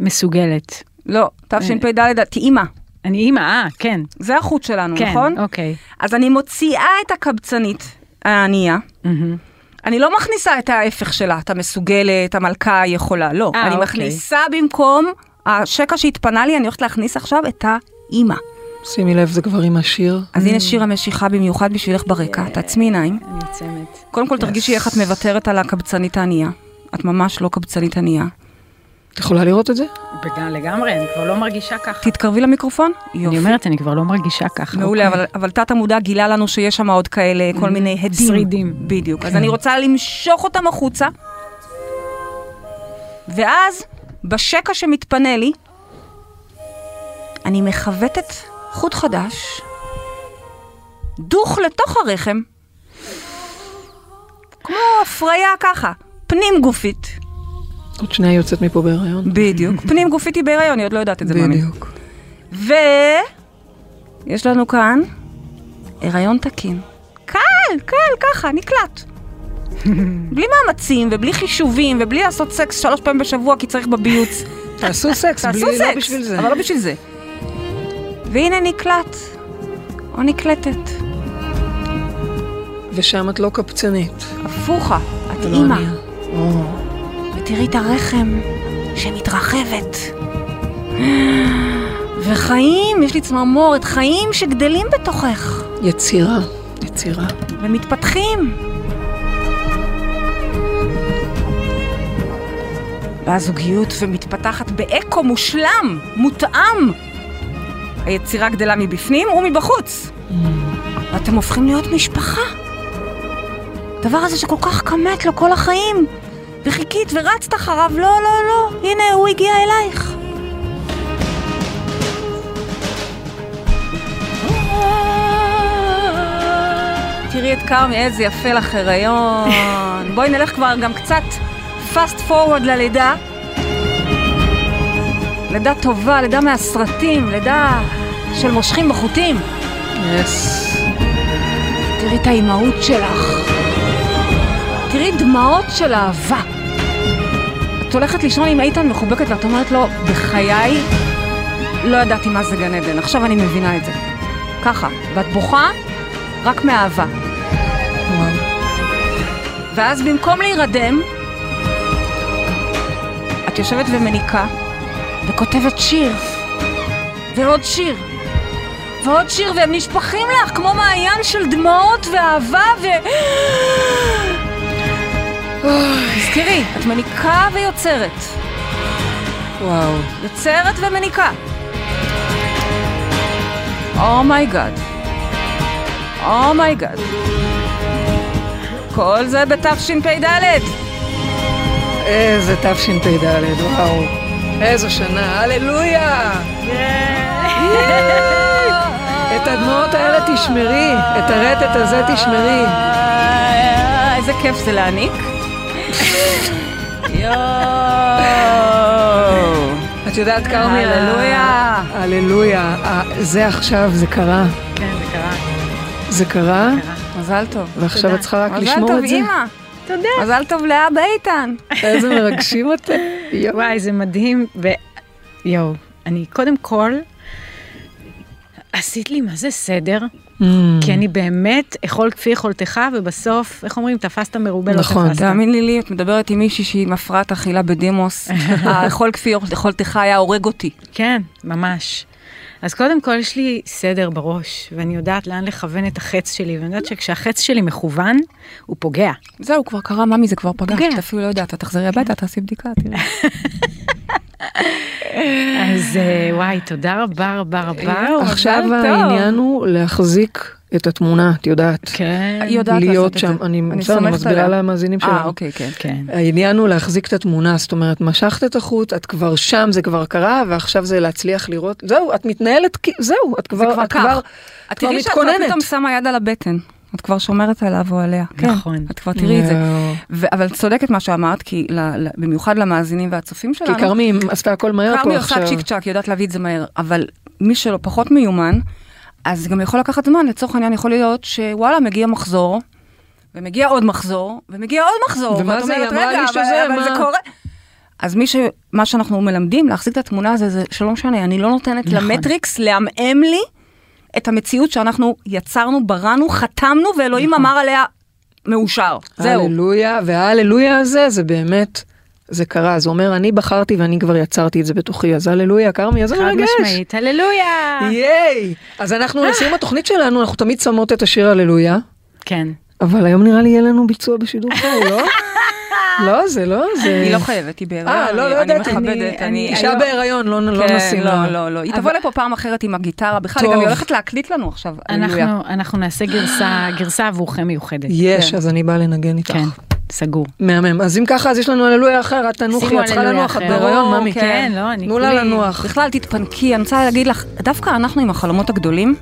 מסוגלת. לא, תשפ"ד, טעימה. אני אימא, אה, כן. זה החוט שלנו, כן, נכון? אוקיי. אז אני מוציאה את הקבצנית הענייה. אני לא מכניסה את ההפך שלה, את המסוגלת, המלכה היכולה, לא. אה, אני אוקיי. מכניסה במקום השקע שהתפנה לי, אני הולכת להכניס עכשיו את האימא. שימי לב, זה כבר עם השיר. אז הנה שיר המשיכה במיוחד בשבילך ברקע, תעצמי עיניים. אני עוצמת. קודם כל תרגישי איך את מוותרת על הקבצנית הענייה. את ממש לא קבצנית ענייה. את יכולה לראות את זה? לגמרי, אני כבר לא מרגישה ככה. תתקרבי למיקרופון. אני יופי. אומרת, אני כבר לא מרגישה ככה. מעולה, אוקיי. אבל, אבל תת המודע גילה לנו שיש שם עוד כאלה, כל מיני הדים. שרידים. בדיוק. אז אני רוצה למשוך אותם החוצה, ואז בשקע שמתפנה לי, אני מכוותת חוט חדש, דוך לתוך הרחם, כמו הפריה ככה, פנים גופית. עוד שנייה יוצאת מפה בהיריון. בדיוק. פנים גופית היא בהיריון, היא עוד לא יודעת את זה, מאמי. בדיוק. ויש לנו כאן הריון תקין. קל, קל, ככה, נקלט. בלי מאמצים ובלי חישובים ובלי לעשות סקס שלוש פעמים בשבוע כי צריך בביוץ. תעשו סקס, בלי, סקס, לא בשביל זה. אבל לא בשביל זה. והנה נקלט, או נקלטת. ושם את לא קפצנית. הפוכה, את לא אימא. ותראי את הרחם שמתרחבת. וחיים, יש לי צמרמורת, חיים שגדלים בתוכך יצירה, יצירה. ומתפתחים. והזוגיות ומתפתחת באקו מושלם, מותאם. היצירה גדלה מבפנים ומבחוץ. ואתם הופכים להיות משפחה. הדבר הזה שכל כך כמת לו כל החיים, וחיכית ורצת אחריו, לא, לא, לא, הנה הוא הגיע אלייך. תראי את כרמי, איזה יפה לך הריון. בואי נלך כבר גם קצת fast forward ללידה. לידה טובה, לידה מהסרטים, לידה של מושכים בחוטים. יס. תראי את האימהות שלך. תראי דמעות של אהבה. את הולכת לישון עם איתן מחובקת ואת אומרת לו, בחיי לא ידעתי מה זה גן עדן, עכשיו אני מבינה את זה. ככה. ואת בוכה רק מאהבה. וואו. ואז במקום להירדם, את יושבת ומניקה, וכותבת שיר, ועוד שיר, ועוד שיר, והם נשפכים לך כמו מעיין של דמעות ואהבה ו... תזכרי, את מניקה ויוצרת. וואו. יוצרת ומניקה. אומייגאד. אומייגאד. כל זה בתשפ"ד. איזה תשפ"ד, וואו. איזו שנה, הללויה! את הדמעות האלה תשמרי, את הרטט הזה תשמרי. איזה כיף זה להעניק. יואו. את יודעת, כרמי, הללויה. הללויה. אה, זה עכשיו, זה קרה. כן, זה קרה. זה קרה, מזל טוב. ועכשיו. את צריכה רק מזל לשמור טוב, את זה. אימא. תודה. מזל טוב לאבא איתן. איזה מרגשים אתם. וואי, זה מדהים. ו... יואו, אני קודם כל, עשית לי מה זה סדר, Mm. כי אני באמת אכול כפי יכולתך, ובסוף, איך אומרים, תפסת מרובה, לא נכון, תפסת. תאמין לי, לי, את מדברת עם מישהי שהיא עם הפרעת אכילה בדימוס. האכול כפי יכולתך היה הורג אותי. כן, ממש. אז קודם כל יש לי סדר בראש, ואני יודעת לאן לכוון את החץ שלי, ואני יודעת שכשהחץ שלי מכוון, הוא פוגע. זהו, כבר קרה, ממי זה כבר פגע. פוגע. את אפילו לא יודעת, את תחזרי הביתה, תעשי בדיקה, תראי. אז אה, וואי, תודה רבה רבה רבה. יואו, עכשיו. העניין הוא להחזיק את התמונה, את יודעת. כן. היא יודעת להיות לעשות את שם, זה. אני אני בסדר, אני מסבירה. למאזינים אה, שלנו. אוקיי, כן. כן. העניין הוא להחזיק את התמונה, זאת אומרת, משכת את החוט, את כבר שם, זה כבר קרה, ועכשיו זה להצליח לראות, זהו, את מתנהלת, זהו, את כבר, כבר את. כבר, את כבר תראי שאת כבר מתכוננת. פתאום שמה יד על הבטן. את כבר שומרת עליו או עליה. כן, נכון. את כבר תראי את זה. ו- אבל את צודקת מה שאמרת, כי ל- ל- במיוחד למאזינים והצופים שלנו, כי כרמי עשתה הכל מהר כרמי פה עושה עכשיו. צ'יק צ'אק, יודעת להביא את זה מהר, אבל מי שלא פחות מיומן, אז גם יכול לקחת זמן, לצורך העניין יכול להיות שוואלה, מגיע מחזור, ומגיע עוד מחזור, ומגיע עוד מחזור, ומה זה? היא אומרת, אמרה רגע, לי אבל, שזה, אבל מה?" זה קורה. אז מי ש... מה שאנחנו מלמדים, להחזיק את התמונה הזה, זה שלא משנה, אני לא נותנת נכון. למטריקס לעמעם לי את המציאות שאנחנו יצרנו, בראנו, חתמנו, ואלוהים אמר עליה, מאושר. זהו. הללויה, וההללויה הזה, זה באמת, זה קרה, זה אומר, אני בחרתי ואני כבר יצרתי את זה בתוכי, אז הללויה, כרמי, איזה חד מרגש. משמעית, הללויה. ייי! אז אנחנו לסיום התוכנית שלנו, אנחנו תמיד שמות את השיר הללויה, כן. אבל היום נראה לי יהיה לנו ביצוע בשידור חי, לא? לא, זה לא, זה... היא לא חייבת, היא בהיריון. אה, לא, לא ידעתי. אני מכבדת, אישה היום- בהיריון, לא לא כן, נשים לא, לה. לא, לא. היא תבוא לפה פעם אחרת עם הגיטרה. בכלל, היא. גם הולכת להקליט לנו עכשיו. אנחנו, אנחנו נעשה גרסה, גרסה עבורכם מיוחדת. יש, כן. אז אני באה לנגן איתך. כן, סגור. מהמם. אז אם ככה, אז יש לנו הללויה אחר, את תנוחי, את צריכה לנוח, את. בהיריון, ממי. כן. כן, לא, אני תנו לה לנוח. בכלל, תתפנקי, אני רוצה להגיד לך, דווקא אנחנו עם החלומות הגדולים,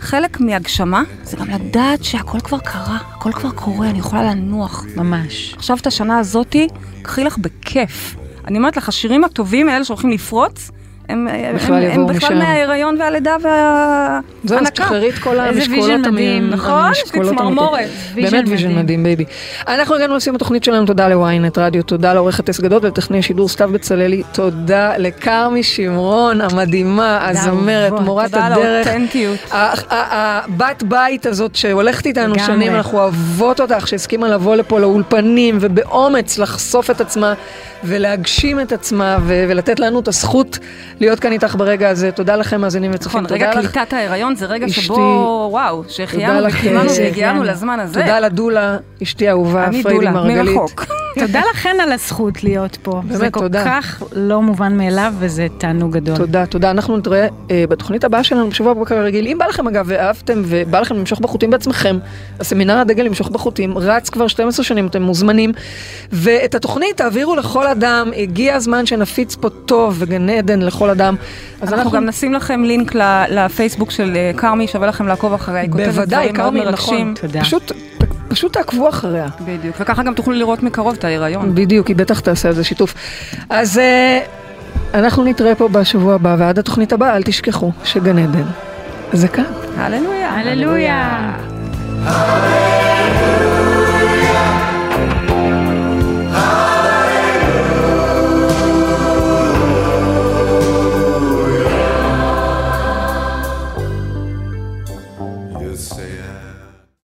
חלק מהגשמה זה גם לדעת שהכל כבר קרה, הכל כבר קורה, אני יכולה לנוח. ממש. עכשיו את השנה הזאתי, קחי לך בכיף. אני אומרת לך, השירים הטובים, אלה שהולכים לפרוץ, הם בכלל הם- יבואו הם בכלל משם. מההיריון והלידה וההנקה. זהו, אז תשחררי את כל איזה המשקולות vision מדהים, המ- נכון? יש לי צמרמורת. באמת vision מדהים. baby. אנחנו הגענו לסיום התוכנית שלנו, תודה לוויינט רדיו, תודה לעורכת אס גדות ולטכנאי השידור סתיו בצללי, תודה לכרמי שמרון המדהימה, הזמרת. מורת תודה על הדרך. האותנטיות. ה- ה- הבת בית הזאת שהולכת איתנו. שנים, אנחנו אוהבות אותך, שהסכימה לבוא לפה לאולפנים ובאומץ לחשוף את עצמה ולהגשים את עצמה ולתת לנו את הזכות להיות כאן איתך ברגע הזה. תודה לכם מאזינים וצופים, נכון, רגע תודה לך. קליטת ההיריון זה רגע אשתי- שבו, וואו, תודה שהחיינו אה, והגיענו. לזמן הזה. תודה לדולה, אשתי האהובה, אני פריידי דולה, מרגלית. מרחוק. תודה לכן על הזכות להיות פה. באמת, זה כל תודה. כך לא מובן מאליו וזה תענוג גדול. תודה, תודה. אנחנו נתראה אה, בתוכנית הבאה שלנו בשבוע הבא כרגיל. אם בא לכם אגב ואהבתם ובא לכם למשוך בחוטים בעצמכם, הסמינר הדגל למשוך בחוטים רץ כבר 12 שנים, אתם מוזמנים. ואת התוכנית תעבירו לכל אדם, הגיע הזמן שנפיץ פה טוב וגן עדן לכל אדם. אז אנחנו גם נשים לכם לינק ל- לפייסבוק של אה, כרמי, שווה לכם לעקוב אחריה, היא כותבת בוודאי, דברים מאוד כרמי, מרגשים. נכון. תודה. פשוט, פשוט תעקבו אחריה. בדיוק, וככה גם תוכלו לראות מקרוב את ההיריון. בדיוק, היא בטח תעשה על זה שיתוף. אז אה, אנחנו נתראה פה בשבוע הבא, ועד התוכנית הבאה, אל תשכחו שגן עדן זה כאן. הללויה. הללויה. Hallelujah.